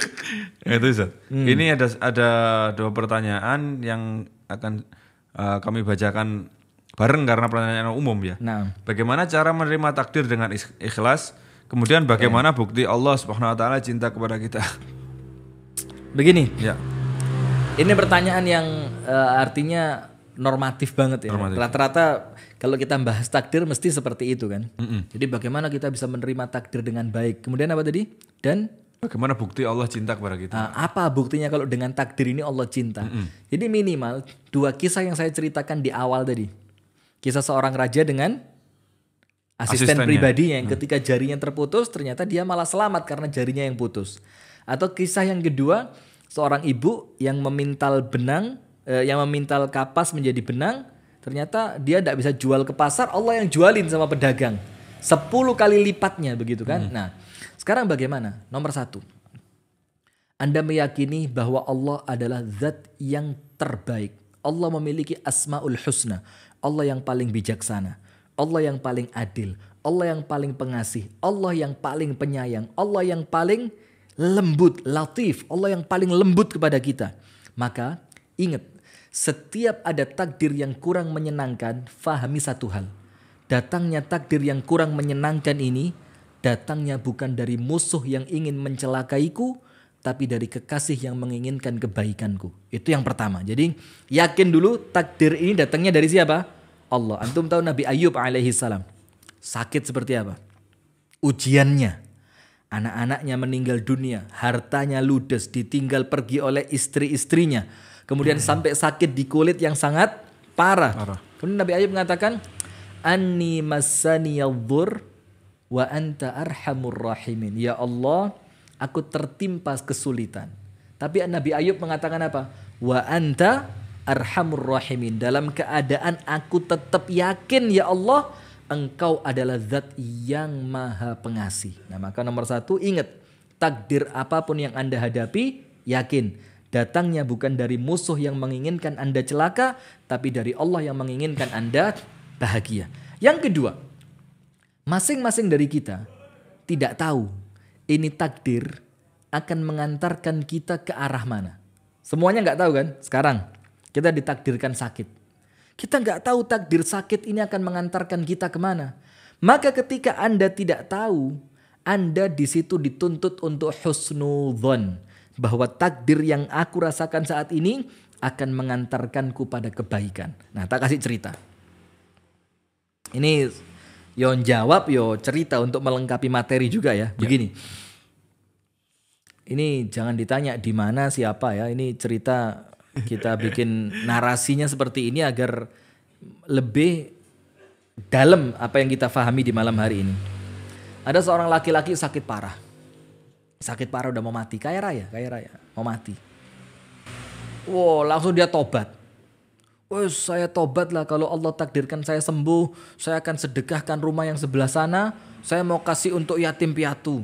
Itu Ustaz. Hmm. Ini ada ada dua pertanyaan yang akan uh, kami bacakan bareng karena pertanyaan umum ya. Nah, Bagaimana cara menerima takdir dengan ikhlas? Kemudian bagaimana bukti Allah Subhanahu wa taala cinta kepada kita? begini. ya. Ini pertanyaan yang eh, artinya normatif banget ya. Rata-rata kalau kita bahas takdir mesti seperti itu kan. Jadi bagaimana kita bisa menerima takdir dengan baik? Kemudian apa tadi? Dan Bagaimana bukti Allah cinta kepada kita? Nah, apa buktinya kalau dengan takdir ini Allah cinta? Jadi minimal dua kisah yang saya ceritakan di awal tadi. Kisah seorang raja dengan asisten pribadinya yang ketika jarinya terputus ternyata dia malah selamat karena jarinya yang putus. Atau kisah yang kedua seorang ibu yang memintal benang, eh, yang memintal kapas menjadi benang, ternyata dia tidak bisa jual ke pasar, Allah yang jualin sama pedagang. 10 kali lipatnya begitu kan. Nah, sekarang bagaimana? Nomor satu, anda meyakini bahwa Allah adalah zat yang terbaik. Allah memiliki asmaul husna. Allah yang paling bijaksana. Allah yang paling adil. Allah yang paling pengasih. Allah yang paling penyayang. Allah yang paling lembut, latif. Allah yang paling lembut kepada kita. Maka ingat, setiap ada takdir yang kurang menyenangkan, fahami satu hal. Datangnya takdir yang kurang menyenangkan ini datangnya bukan dari musuh yang ingin mencelakaiku, tapi dari kekasih yang menginginkan kebaikanku. Itu yang pertama. Jadi yakin dulu takdir ini datangnya dari siapa? Allah. Antum tahu Nabi Ayub alaihi salam. Sakit seperti apa? Ujiannya. Anak-anaknya meninggal dunia, hartanya ludes, ditinggal pergi oleh istri-istrinya. Kemudian sampai sakit di kulit yang sangat parah. Parah. Kemudian Nabi Ayub mengatakan, "Anni masani wa anta arhamur rahimin." Ya Allah, aku tertimpa kesulitan. Tapi Nabi Ayub mengatakan apa? Wa anta arhamur rahimin. Dalam keadaan aku tetap yakin ya Allah, engkau adalah zat yang maha pengasih. Nah maka nomor satu ingat, takdir apa pun yang anda hadapi, yakin. Datangnya bukan dari musuh yang menginginkan anda celaka, tapi dari Allah yang menginginkan anda bahagia. Yang kedua, masing-masing dari kita tidak tahu ini takdir akan mengantarkan kita ke arah mana. Semuanya nggak tahu kan? Sekarang kita ditakdirkan sakit. Kita nggak tahu takdir sakit ini akan mengantarkan kita ke mana. Maka ketika Anda tidak tahu, Anda di situ dituntut untuk husnudhon. Bahwa takdir yang aku rasakan saat ini akan mengantarkanku pada kebaikan. Nah tak kasih cerita. Ini Yon jawab yo cerita untuk melengkapi materi juga ya. Begini. Ini jangan ditanya di mana siapa ya. Ini cerita kita bikin narasinya seperti ini agar lebih dalam apa yang kita pahami di malam hari ini. Ada seorang laki-laki sakit parah. Sakit parah udah mau mati, kaya raya, kaya raya, mau mati. Wow, langsung dia tobat. Oh, saya tobat lah kalau Allah takdirkan saya sembuh, saya akan sedekahkan rumah yang sebelah sana, saya mau kasih untuk yatim piatu.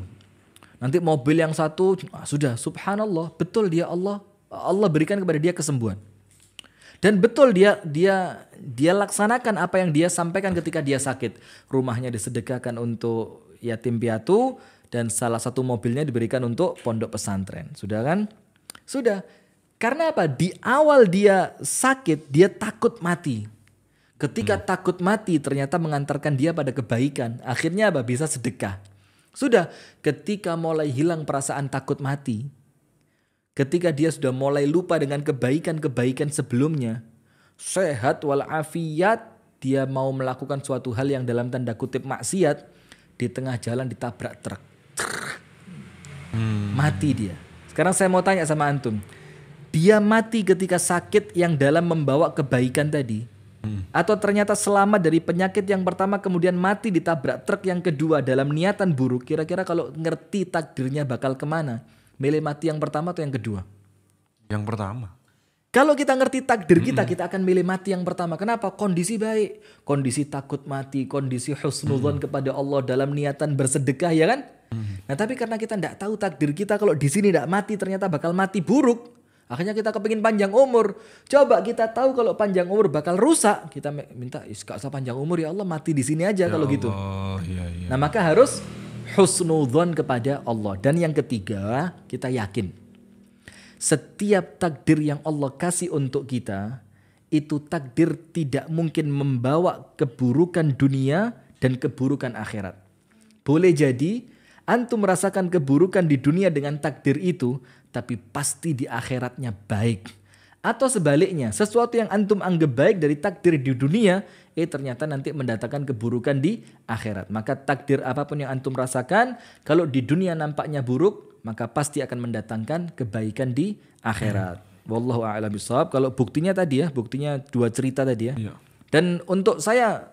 Nanti mobil yang satu, ah, sudah subhanallah, betul dia Allah Allah berikan kepada dia kesembuhan. Dan betul dia dia dia laksanakan apa yang dia sampaikan ketika dia sakit. Rumahnya disedekahkan untuk yatim piatu dan salah satu mobilnya diberikan untuk pondok pesantren. Sudah kan? Sudah. Karena apa? Di awal dia sakit, dia takut mati. Ketika hmm. takut mati ternyata mengantarkan dia pada kebaikan. Akhirnya apa? Bisa sedekah. Sudah, ketika mulai hilang perasaan takut mati, ketika dia sudah mulai lupa dengan kebaikan-kebaikan sebelumnya, sehat walafiat, dia mau melakukan suatu hal yang dalam tanda kutip maksiat, di tengah jalan ditabrak truk. Hmm. Mati dia. Sekarang saya mau tanya sama antum. Dia mati ketika sakit yang dalam membawa kebaikan tadi. Hmm. Atau ternyata selamat dari penyakit yang pertama kemudian mati ditabrak truk yang kedua dalam niatan buruk. Kira-kira kalau ngerti takdirnya bakal ke mana? Milih mati yang pertama atau yang kedua? Yang pertama. Kalau kita ngerti takdir kita, kita akan milih mati yang pertama. Kenapa? Kondisi baik. Kondisi takut mati, kondisi husnudon kepada Allah dalam niatan bersedekah ya kan? Nah tapi karena kita tidak tahu takdir kita kalau di sini tidak mati ternyata bakal mati buruk. Akhirnya kita kepingin panjang umur. Coba kita tahu kalau panjang umur bakal rusak. Kita minta, gak usah panjang umur ya Allah mati di sini aja ya kalau gitu. Allah, gitu. Ya, ya. Nah maka harus husnudzon kepada Allah. Dan yang ketiga, kita yakin. Setiap takdir yang Allah kasih untuk kita, itu takdir tidak mungkin membawa keburukan dunia dan keburukan akhirat. Boleh jadi antum merasakan keburukan di dunia dengan takdir itu, tapi pasti di akhiratnya baik. Atau sebaliknya, sesuatu yang antum anggap baik dari takdir di dunia, eh ternyata nanti mendatangkan keburukan di akhirat. Maka takdir apa pun yang antum rasakan, kalau di dunia nampaknya buruk, maka pasti akan mendatangkan kebaikan di akhirat. Wallahu a'lam bishawab. Kalau buktinya tadi ya, buktinya dua cerita tadi ya. Iya. Dan untuk saya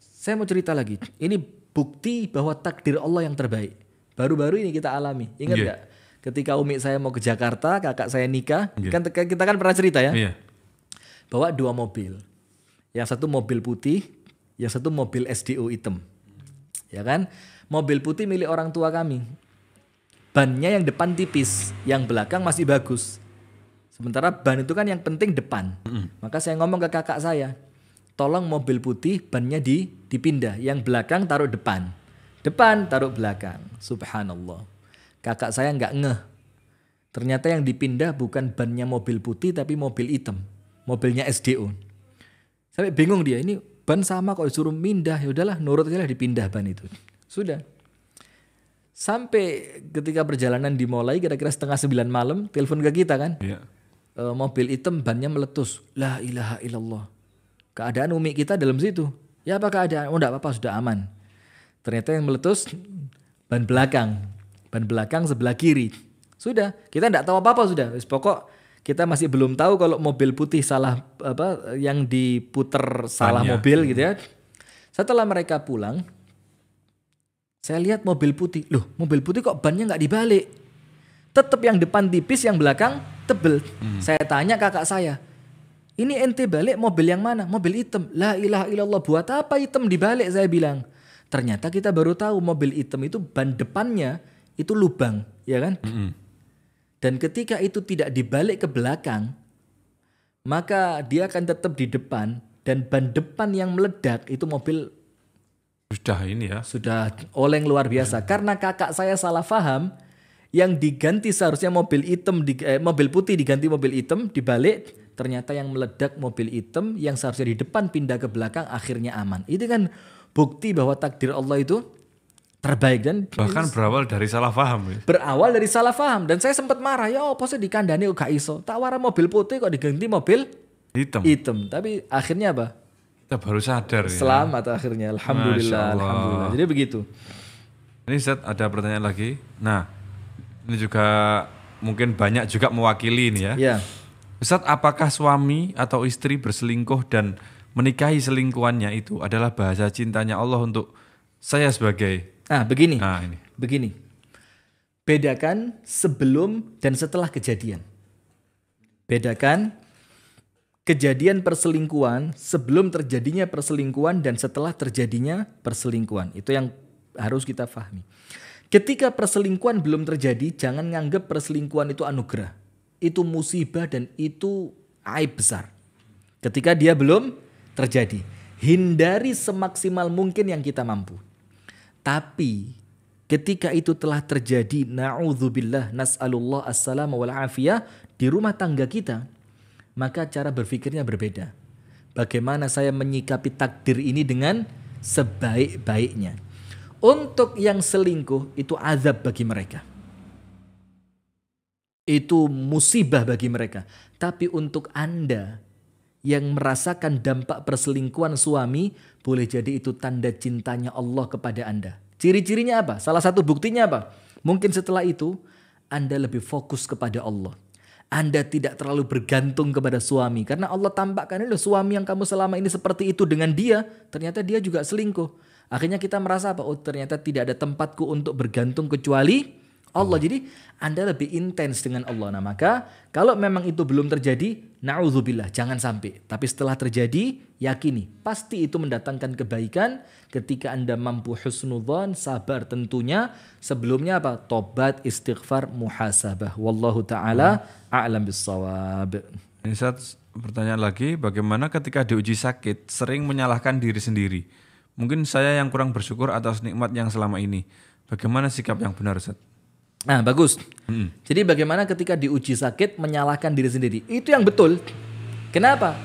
saya mau cerita lagi. Ini bukti bahwa takdir Allah yang terbaik. Baru-baru ini kita alami. Ingat yeah. gak? ketika umi saya mau ke Jakarta, kakak saya nikah, yeah. kan kita kan pernah cerita ya, yeah. bawa dua mobil, yang satu mobil putih, yang satu mobil SDO hitam, ya kan? Mobil putih milik orang tua kami, bannya yang depan tipis, yang belakang masih bagus. Sementara ban itu kan yang penting depan. Mm Maka saya ngomong ke kakak saya, tolong mobil putih bannya di dipindah, yang belakang taruh depan, depan taruh belakang. Subhanallah. Kakak saya nggak ngeh. Ternyata yang dipindah bukan bannya mobil putih tapi mobil hitam. Mobilnya SDO. Sampai bingung dia, ini ban sama kok disuruh pindah. Ya udahlah, nurut aja lah dipindah ban itu. Sudah. Sampai ketika perjalanan dimulai kira-kira setengah sembilan malam, telepon ke kita kan. Iya. E, mobil hitam bannya meletus. La ilaha illallah. Keadaan umi kita dalam situ. Ya apa keadaan? Oh enggak apa-apa sudah aman. Ternyata yang meletus ban belakang. Ban belakang sebelah kiri. Sudah, kita enggak tahu apa-apa sudah. Pokok kita masih belum tahu kalau mobil putih salah apa yang diputer salah Bannya. mobil gitu ya. Setelah mereka pulang, saya lihat mobil putih. Loh, mobil putih kok bannya nggak dibalik? Tetap yang depan tipis, yang belakang tebel. Saya tanya kakak saya, ini ente balik mobil yang mana? Mobil hitam. La ilaha illallah, buat apa hitam dibalik? Saya bilang. Ternyata kita baru tahu mobil hitam itu ban depannya itu lubang, ya kan? Mm-mm. Dan ketika itu tidak dibalik ke belakang, maka dia akan tetap di depan dan ban depan yang meledak itu mobil Sudah ini ya. sudah oleng luar biasa. Karena kakak saya salah paham yang diganti seharusnya mobil hitam di, eh, mobil putih diganti mobil hitam dibalik ternyata yang meledak mobil hitam yang seharusnya di depan pindah ke belakang akhirnya aman. Itu kan bukti bahwa takdir Allah itu terbaik dan Bahkan berawal dari salah paham ya. berawal dari salah paham dan saya sempat marah ya apa sih dikandani gak iso? Tak wara mobil putih kok diganti mobil Hitam. hitam. Tapi akhirnya apa Kita baru sadar ya. selamat akhirnya alhamdulillah alhamdulillah jadi begitu Ini Zat ada pertanyaan lagi. Nah, ini juga mungkin banyak juga mewakili ini ya. ya Ustaz, apakah suami atau istri berselingkuh dan menikahi selingkuhannya itu adalah bahasa cintanya Allah untuk saya sebagai nah begini Nah, ini. Begini, bedakan sebelum dan setelah kejadian. Bedakan kejadian perselingkuhan sebelum terjadinya perselingkuhan dan setelah terjadinya perselingkuhan. Itu yang harus kita pahami. Ketika perselingkuhan belum terjadi, jangan nganggap perselingkuhan itu anugerah. Itu musibah dan itu aib besar. Ketika dia belum terjadi, hindari semaksimal mungkin yang kita mampu. Tapi ketika itu telah terjadi, na'udzubillah, nas'alullah assalam wal afiyah di rumah tangga kita, maka cara berpikirnya berbeda. Bagaimana saya menyikapi takdir ini dengan sebaik-baiknya. Untuk yang selingkuh itu azab bagi mereka. Itu musibah bagi mereka. Tapi untuk Anda yang merasakan dampak perselingkuhan suami, boleh jadi itu tanda cintanya Allah kepada Anda. Ciri-cirinya apa? Salah satu buktinya apa? Mungkin setelah itu Anda lebih fokus kepada Allah. Anda tidak terlalu bergantung kepada suami karena Allah tampakkan loh suami yang kamu selama ini seperti itu dengan dia, ternyata dia juga selingkuh. Akhirnya kita merasa apa? Oh, ternyata tidak ada tempatku untuk bergantung kecuali Allah. Jadi Anda lebih intens dengan Allah. Nah, maka kalau memang itu belum terjadi, naudzubillah, jangan sampai. Tapi setelah terjadi, yakini pasti itu mendatangkan kebaikan ketika Anda mampu husnudzon, sabar tentunya. Sebelumnya apa? Tobat, istighfar, muhasabah. Wallahu taala a'lam bissawab. Ini saat pertanyaan lagi, bagaimana ketika diuji sakit sering menyalahkan diri sendiri? Mungkin saya yang kurang bersyukur atas nikmat yang selama ini. Bagaimana sikap yang benar, Ustaz? Nah, bagus. Jadi bagaimana ketika diuji sakit menyalahkan diri sendiri? Itu yang betul. Kenapa?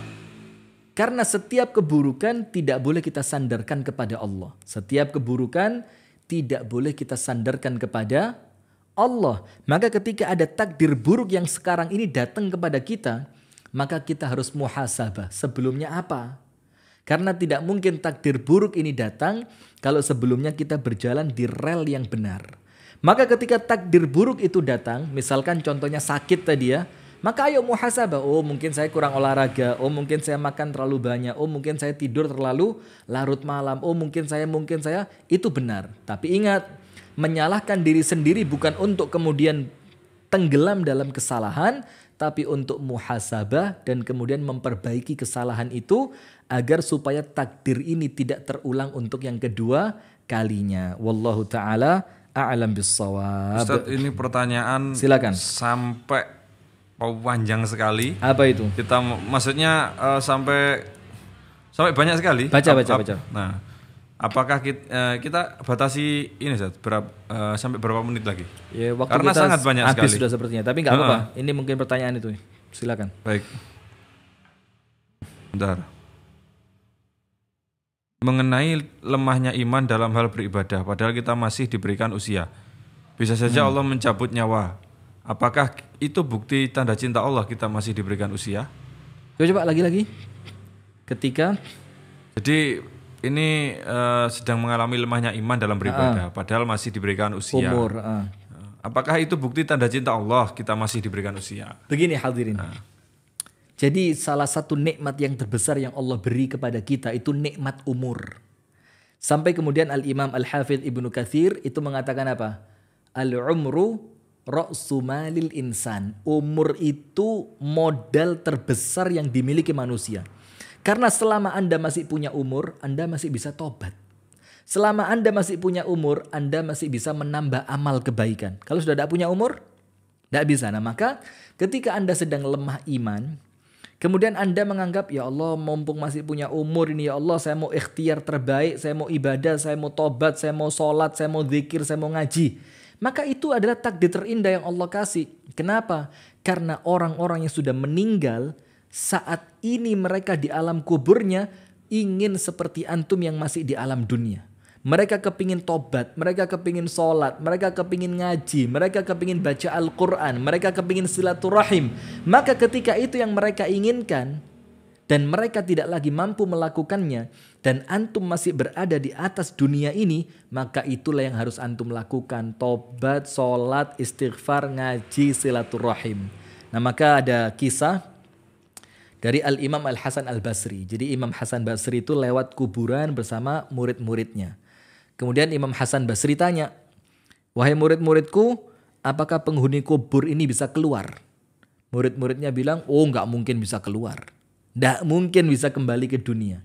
Karena setiap keburukan tidak boleh kita sandarkan kepada Allah. Setiap keburukan tidak boleh kita sandarkan kepada Allah. Maka ketika ada takdir buruk yang sekarang ini datang kepada kita, maka kita harus muhasabah. Sebelumnya apa? Karena tidak mungkin takdir buruk ini datang kalau sebelumnya kita berjalan di rel yang benar. Maka ketika takdir buruk itu datang, misalkan contohnya sakit tadi ya, maka ayo muhasabah. Oh mungkin saya kurang olahraga, oh mungkin saya makan terlalu banyak, oh mungkin saya tidur terlalu larut malam, oh mungkin saya mungkin saya itu benar. Tapi ingat, menyalahkan diri sendiri bukan untuk kemudian tenggelam dalam kesalahan, tapi untuk muhasabah dan kemudian memperbaiki kesalahan itu agar supaya takdir ini tidak terulang untuk yang kedua kalinya. Wallahu taala a'lam bissawab. Ustaz, ini pertanyaan Silakan. sampai panjang sekali. Apa itu? Kita maksudnya eh, sampai sampai banyak sekali. Baca, baca, ap- baca. Nah, apakah kita, kita batasi ini Ustaz, berapa eh, sampai berapa menit lagi? Ya, waktu Karena kita sangat banyak habis sekali. sudah sepertinya. Tapi nggak apa-apa. Ini mungkin pertanyaan itu. Silakan. Baik. Bentar. Mengenai lemahnya iman dalam hal beribadah, padahal kita masih diberikan usia. bisa saja Allah mencabut nyawa. Apakah itu bukti tanda cinta Allah kita masih diberikan usia? Coba coba lagi-lagi. Ketika Jadi ini eh, sedang mengalami lemahnya iman dalam beribadah, padahal masih diberikan usia. umur ah. Apakah itu bukti tanda cinta Allah kita masih diberikan usia? Begini hadirin. Jadi salah satu nikmat yang terbesar yang Allah beri kepada kita itu nikmat umur. Sampai kemudian Al-Imam Al-Hafidh Ibnu Katsir itu mengatakan apa? Al-umru ra'su malil insan. Umur itu modal terbesar yang dimiliki manusia. Karena selama Anda masih punya umur, Anda masih bisa tobat. Selama Anda masih punya umur, Anda masih bisa menambah amal kebaikan. Kalau sudah tidak punya umur, tidak bisa. Nah maka ketika Anda sedang lemah iman, kemudian Anda menganggap, ya Allah mumpung masih punya umur ini, ya Allah saya mau ikhtiar terbaik, saya mau ibadah, saya mau tobat, saya mau sholat, saya mau zikir, saya mau ngaji. Maka itu adalah takdir terindah yang Allah kasih. Kenapa? Karena orang-orang yang sudah meninggal, saat ini mereka di alam kuburnya ingin seperti antum yang masih di alam dunia. Mereka kepingin tobat, mereka kepingin sholat, mereka kepingin ngaji, mereka kepingin baca Al-Quran, mereka kepingin silaturahim. Maka ketika itu yang mereka inginkan, dan mereka tidak lagi mampu melakukannya, dan antum masih berada di atas dunia ini, maka itulah yang harus antum lakukan. Tobat, sholat, istighfar, ngaji, silaturahim. Nah maka ada kisah dari Al-Imam Al-Hasan Al-Basri. Jadi Imam Hasan Basri itu lewat kuburan bersama murid-muridnya. Kemudian Imam Hasan Basri tanya, Wahai murid-muridku, apakah penghuni kubur ini bisa keluar? Murid-muridnya bilang, oh nggak mungkin bisa keluar. Nggak mungkin bisa kembali ke dunia.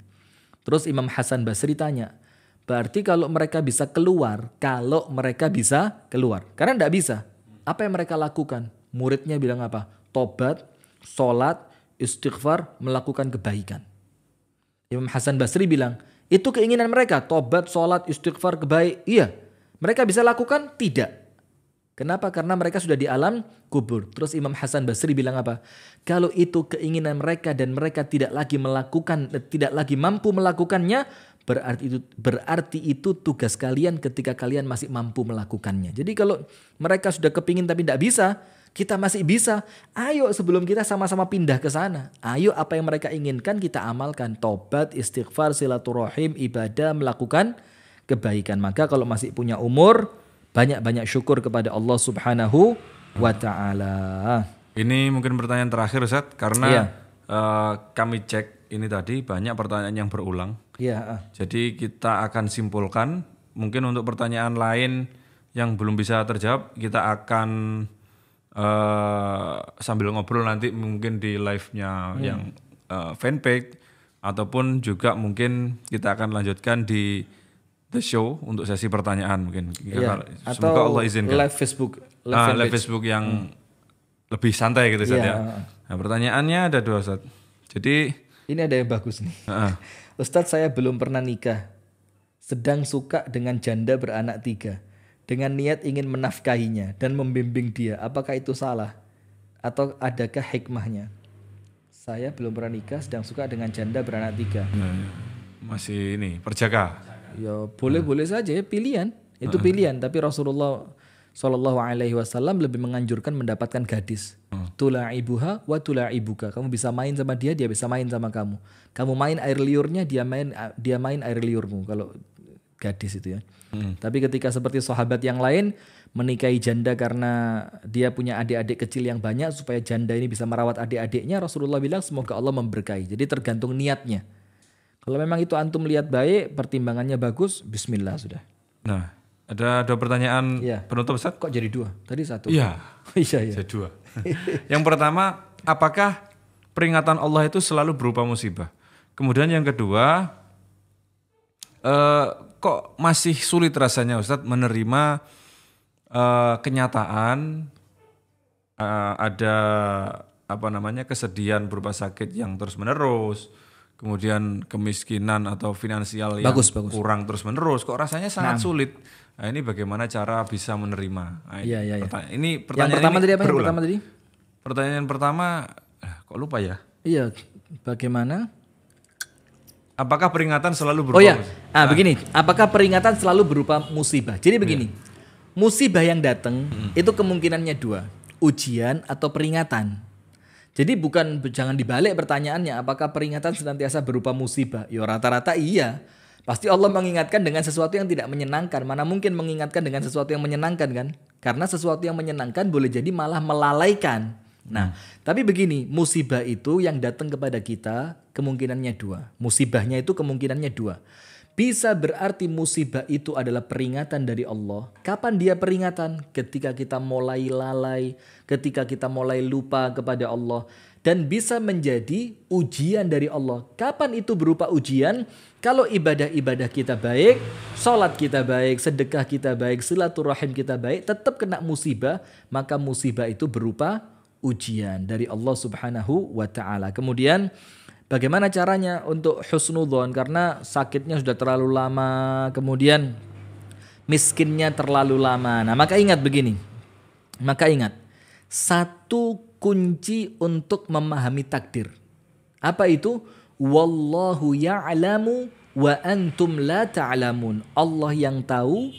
Terus Imam Hasan Basri tanya, berarti kalau mereka bisa keluar, kalau mereka bisa keluar. Karena nggak bisa. Apa yang mereka lakukan? Muridnya bilang apa? Tobat, sholat, istighfar, melakukan kebaikan. Imam Hasan Basri bilang, itu keinginan mereka, tobat, sholat, istighfar, kebaik. Iya, mereka bisa lakukan? Tidak. Kenapa? Karena mereka sudah di alam kubur. Terus Imam Hasan Basri bilang apa? Kalau itu keinginan mereka dan mereka tidak lagi melakukan, tidak lagi mampu melakukannya, berarti itu berarti itu tugas kalian ketika kalian masih mampu melakukannya. Jadi kalau mereka sudah kepingin tapi tidak bisa, kita masih bisa. Ayo sebelum kita sama-sama pindah ke sana. Ayo apa yang mereka inginkan kita amalkan. Tobat, istighfar, silaturahim, ibadah, melakukan kebaikan. Maka kalau masih punya umur, banyak-banyak syukur kepada Allah Subhanahu wa taala. Ini mungkin pertanyaan terakhir Ustaz karena Iya. eh, kami cek ini tadi banyak pertanyaan yang berulang. Iya, ah. Jadi kita akan simpulkan mungkin untuk pertanyaan lain yang belum bisa terjawab kita akan eh, sambil ngobrol nanti mungkin di live-nya yang eh, fanpage ataupun juga mungkin kita akan lanjutkan di the show untuk sesi pertanyaan mungkin. Iya. Karena Atau Semoga Allah izinkan. live Facebook, live Ah, live Facebook yang lebih santai gitu Ustaz Iya. ya. Nah, pertanyaannya ada dua Ustaz. Jadi Ini ada yang bagus nih. Heeh. Ustadz saya belum pernah nikah. Sedang suka dengan janda beranak tiga. Dengan niat ingin menafkahinya dan membimbing dia. Apakah itu salah? Atau adakah hikmahnya? Saya belum pernah nikah sedang suka dengan janda beranak tiga. Nah, masih ini perjaka. Ya boleh-boleh saja ya pilihan. Itu pilihan. Tapi Rasulullah Shallallahu Alaihi Wasallam lebih menganjurkan mendapatkan gadis. Tula ibuha wa tula ibuka. Kamu bisa main sama dia, dia bisa main sama kamu. Kamu main air liurnya, dia main dia main air liurmu. Kalau gadis itu ya. Tapi ketika seperti sahabat yang lain menikahi janda karena dia punya adik-adik kecil yang banyak supaya janda ini bisa merawat adik-adiknya, Rasulullah bilang semoga Allah memberkahi. Jadi tergantung niatnya. Kalau memang itu antum lihat baik, pertimbangannya bagus, bismillah sudah. Nah, ada dua pertanyaan Iya. penutup Ustaz? Kok jadi dua? Tadi satu. Iya, iya, iya. jadi dua. yang pertama, apakah peringatan Allah itu selalu berupa musibah? Kemudian yang kedua, eh, kok masih sulit rasanya Ustadz menerima eh, kenyataan eh, ada apa namanya kesedihan berupa sakit yang terus menerus, kemudian kemiskinan atau finansial yang Bagus, bagus. kurang terus menerus, kok rasanya sangat sulit. Nah ini bagaimana cara bisa menerima? Nah, Iya, iya, iya. pertanya- Ini Yang pertanyaan pertama ini tadi apa? Yang pertama tadi? Pertanyaan yang pertama, eh, kok lupa ya? Iya, bagaimana? Apakah peringatan selalu berupa Oh ya, ah begini, apakah peringatan selalu berupa musibah? Jadi begini, musibah yang datang itu kemungkinannya dua, ujian atau peringatan. Jadi bukan jangan dibalik pertanyaannya apakah peringatan senantiasa berupa musibah? Ya rata-rata iya. Pasti Allah mengingatkan dengan sesuatu yang tidak menyenangkan. Mana mungkin mengingatkan dengan sesuatu yang menyenangkan kan? Karena sesuatu yang menyenangkan boleh jadi malah melalaikan. Nah, tapi begini, musibah itu yang datang kepada kita kemungkinannya dua. Musibahnya itu kemungkinannya dua. Bisa berarti musibah itu adalah peringatan dari Allah. Kapan dia peringatan? Ketika kita mulai lalai, ketika kita mulai lupa kepada Allah. Dan bisa menjadi ujian dari Allah. Kapan itu berupa ujian? Kalau ibadah-ibadah kita baik, sholat kita baik, sedekah kita baik, silaturahim kita baik, tetap kena musibah, maka musibah itu berupa ujian dari Allah Subhanahu wa taala. Kemudian Bagaimana caranya untuk husnudon karena sakitnya sudah terlalu lama, kemudian miskinnya terlalu lama. Nah, maka ingat begini. Maka ingat, satu kunci untuk memahami takdir. Apa itu? Wallahu ya'lamu wa antum la ta'lamun. Allah yang tahu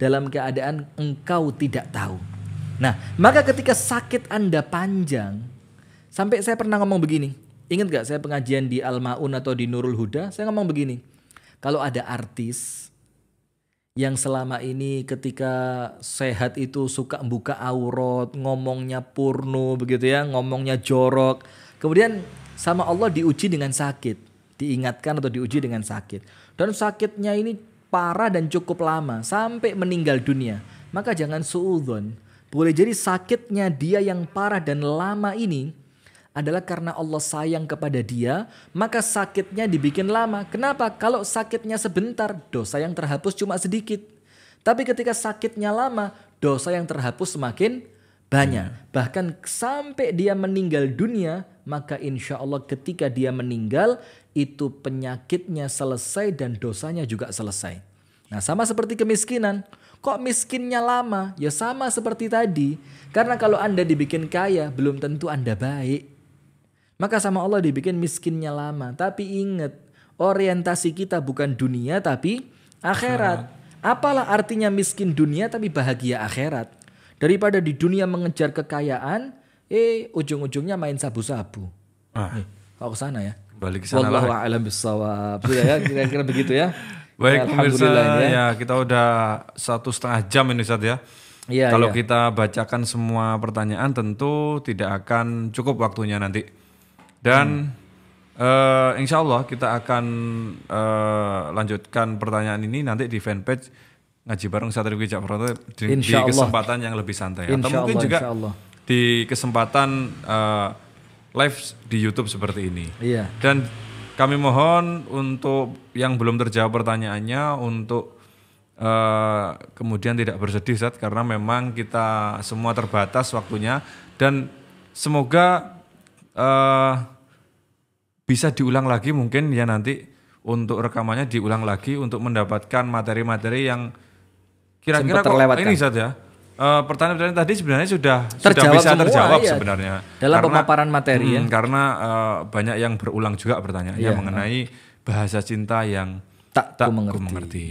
dalam keadaan engkau tidak tahu. Nah, maka ketika sakit Anda panjang, sampai saya pernah ngomong begini, Ingat gak saya pengajian di Al-Ma'un atau di Nurul Huda, saya ngomong begini. Kalau ada artis yang selama ini ketika sehat itu suka buka aurat, ngomongnya purno begitu ya, ngomongnya jorok. Kemudian sama Allah diuji dengan sakit, diingatkan atau diuji dengan sakit. Dan sakitnya ini parah dan cukup lama sampai meninggal dunia. Maka jangan suudon. Boleh jadi sakitnya dia yang parah dan lama ini adalah karena Allah sayang kepada dia, maka sakitnya dibikin lama. Kenapa? Kalau sakitnya sebentar, dosa yang terhapus cuma sedikit. Tapi ketika sakitnya lama, dosa yang terhapus semakin banyak. Bahkan sampai dia meninggal dunia, maka insya Allah ketika dia meninggal, itu penyakitnya selesai dan dosanya juga selesai. Nah sama seperti kemiskinan. Kok miskinnya lama? Ya sama seperti tadi. Karena kalau Anda dibikin kaya, belum tentu Anda baik. Maka sama Allah dibikin miskinnya lama. Tapi ingat, orientasi kita bukan dunia tapi akhirat. Apalah artinya miskin dunia tapi bahagia akhirat. Daripada di dunia mengejar kekayaan, eh ujung-ujungnya main sabu-sabu. Ah. Eh, kau ke sana ya. Balik ke sana Wallahu a'lam bisawab. ya, kira-kira begitu ya. Baik pemirsa, ya. ya kita udah satu setengah jam ini saat ya. Iya, Kalau iya. kita bacakan semua pertanyaan tentu tidak akan cukup waktunya nanti. Dan hmm. uh, insya Allah kita akan uh, lanjutkan pertanyaan ini nanti di fanpage ngaji bareng Satri Wijak di, di kesempatan yang lebih santai. Insya Atau mungkin Allah, juga di kesempatan uh, live di YouTube seperti ini. Iya. Dan kami mohon untuk yang belum terjawab pertanyaannya untuk uh, kemudian tidak bersedih saat karena memang kita semua terbatas waktunya dan semoga uh, bisa diulang lagi mungkin ya nanti untuk rekamannya diulang lagi untuk mendapatkan materi-materi yang kira-kira kok ini saja. Uh, pertanyaan-pertanyaan tadi sebenarnya sudah terjawab sudah bisa semua, terjawab iya. sebenarnya dalam karena, pemaparan materi hmm, ya. Karena uh, banyak yang berulang juga pertanyaannya yeah. mengenai bahasa cinta yang tak, tak ku mengerti. mengerti.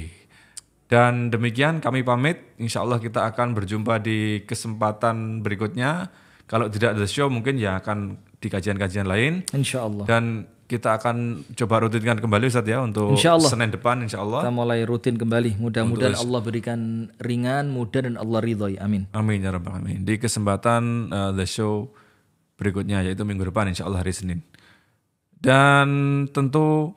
Dan demikian kami pamit. Insya Allah kita akan berjumpa di kesempatan berikutnya. Kalau tidak ada show mungkin ya akan di kajian-kajian lain. Insya Allah. Dan kita akan coba rutinkan kembali Ustaz ya untuk insya Allah. Senin depan insya Allah. Kita mulai rutin kembali. Mudah-mudahan Allah berikan ringan, mudah dan Allah ridhoi. Amin. Amin ya rabbal alamin. Di kesempatan uh, the show berikutnya yaitu minggu depan insya Allah hari Senin. Dan tentu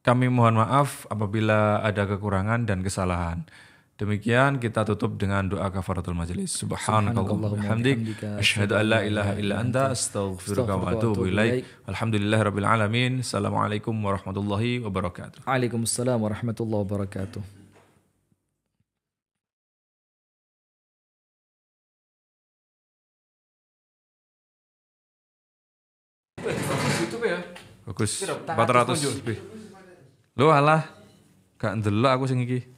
kami mohon maaf apabila ada kekurangan dan kesalahan. Demikian kita tutup dengan doa kafaratul majelis. Subhanakallahumma hamdik asyhadu an la ilaha illa anta astaghfiruka wa atubu ilaik. Alhamdulillahirabbil alamin. Assalamualaikum warahmatullahi wabarakatuh. Waalaikumsalam warahmatullahi wabarakatuh. Bagus. 400 lebih. Lo alah gak ndelok aku sing iki.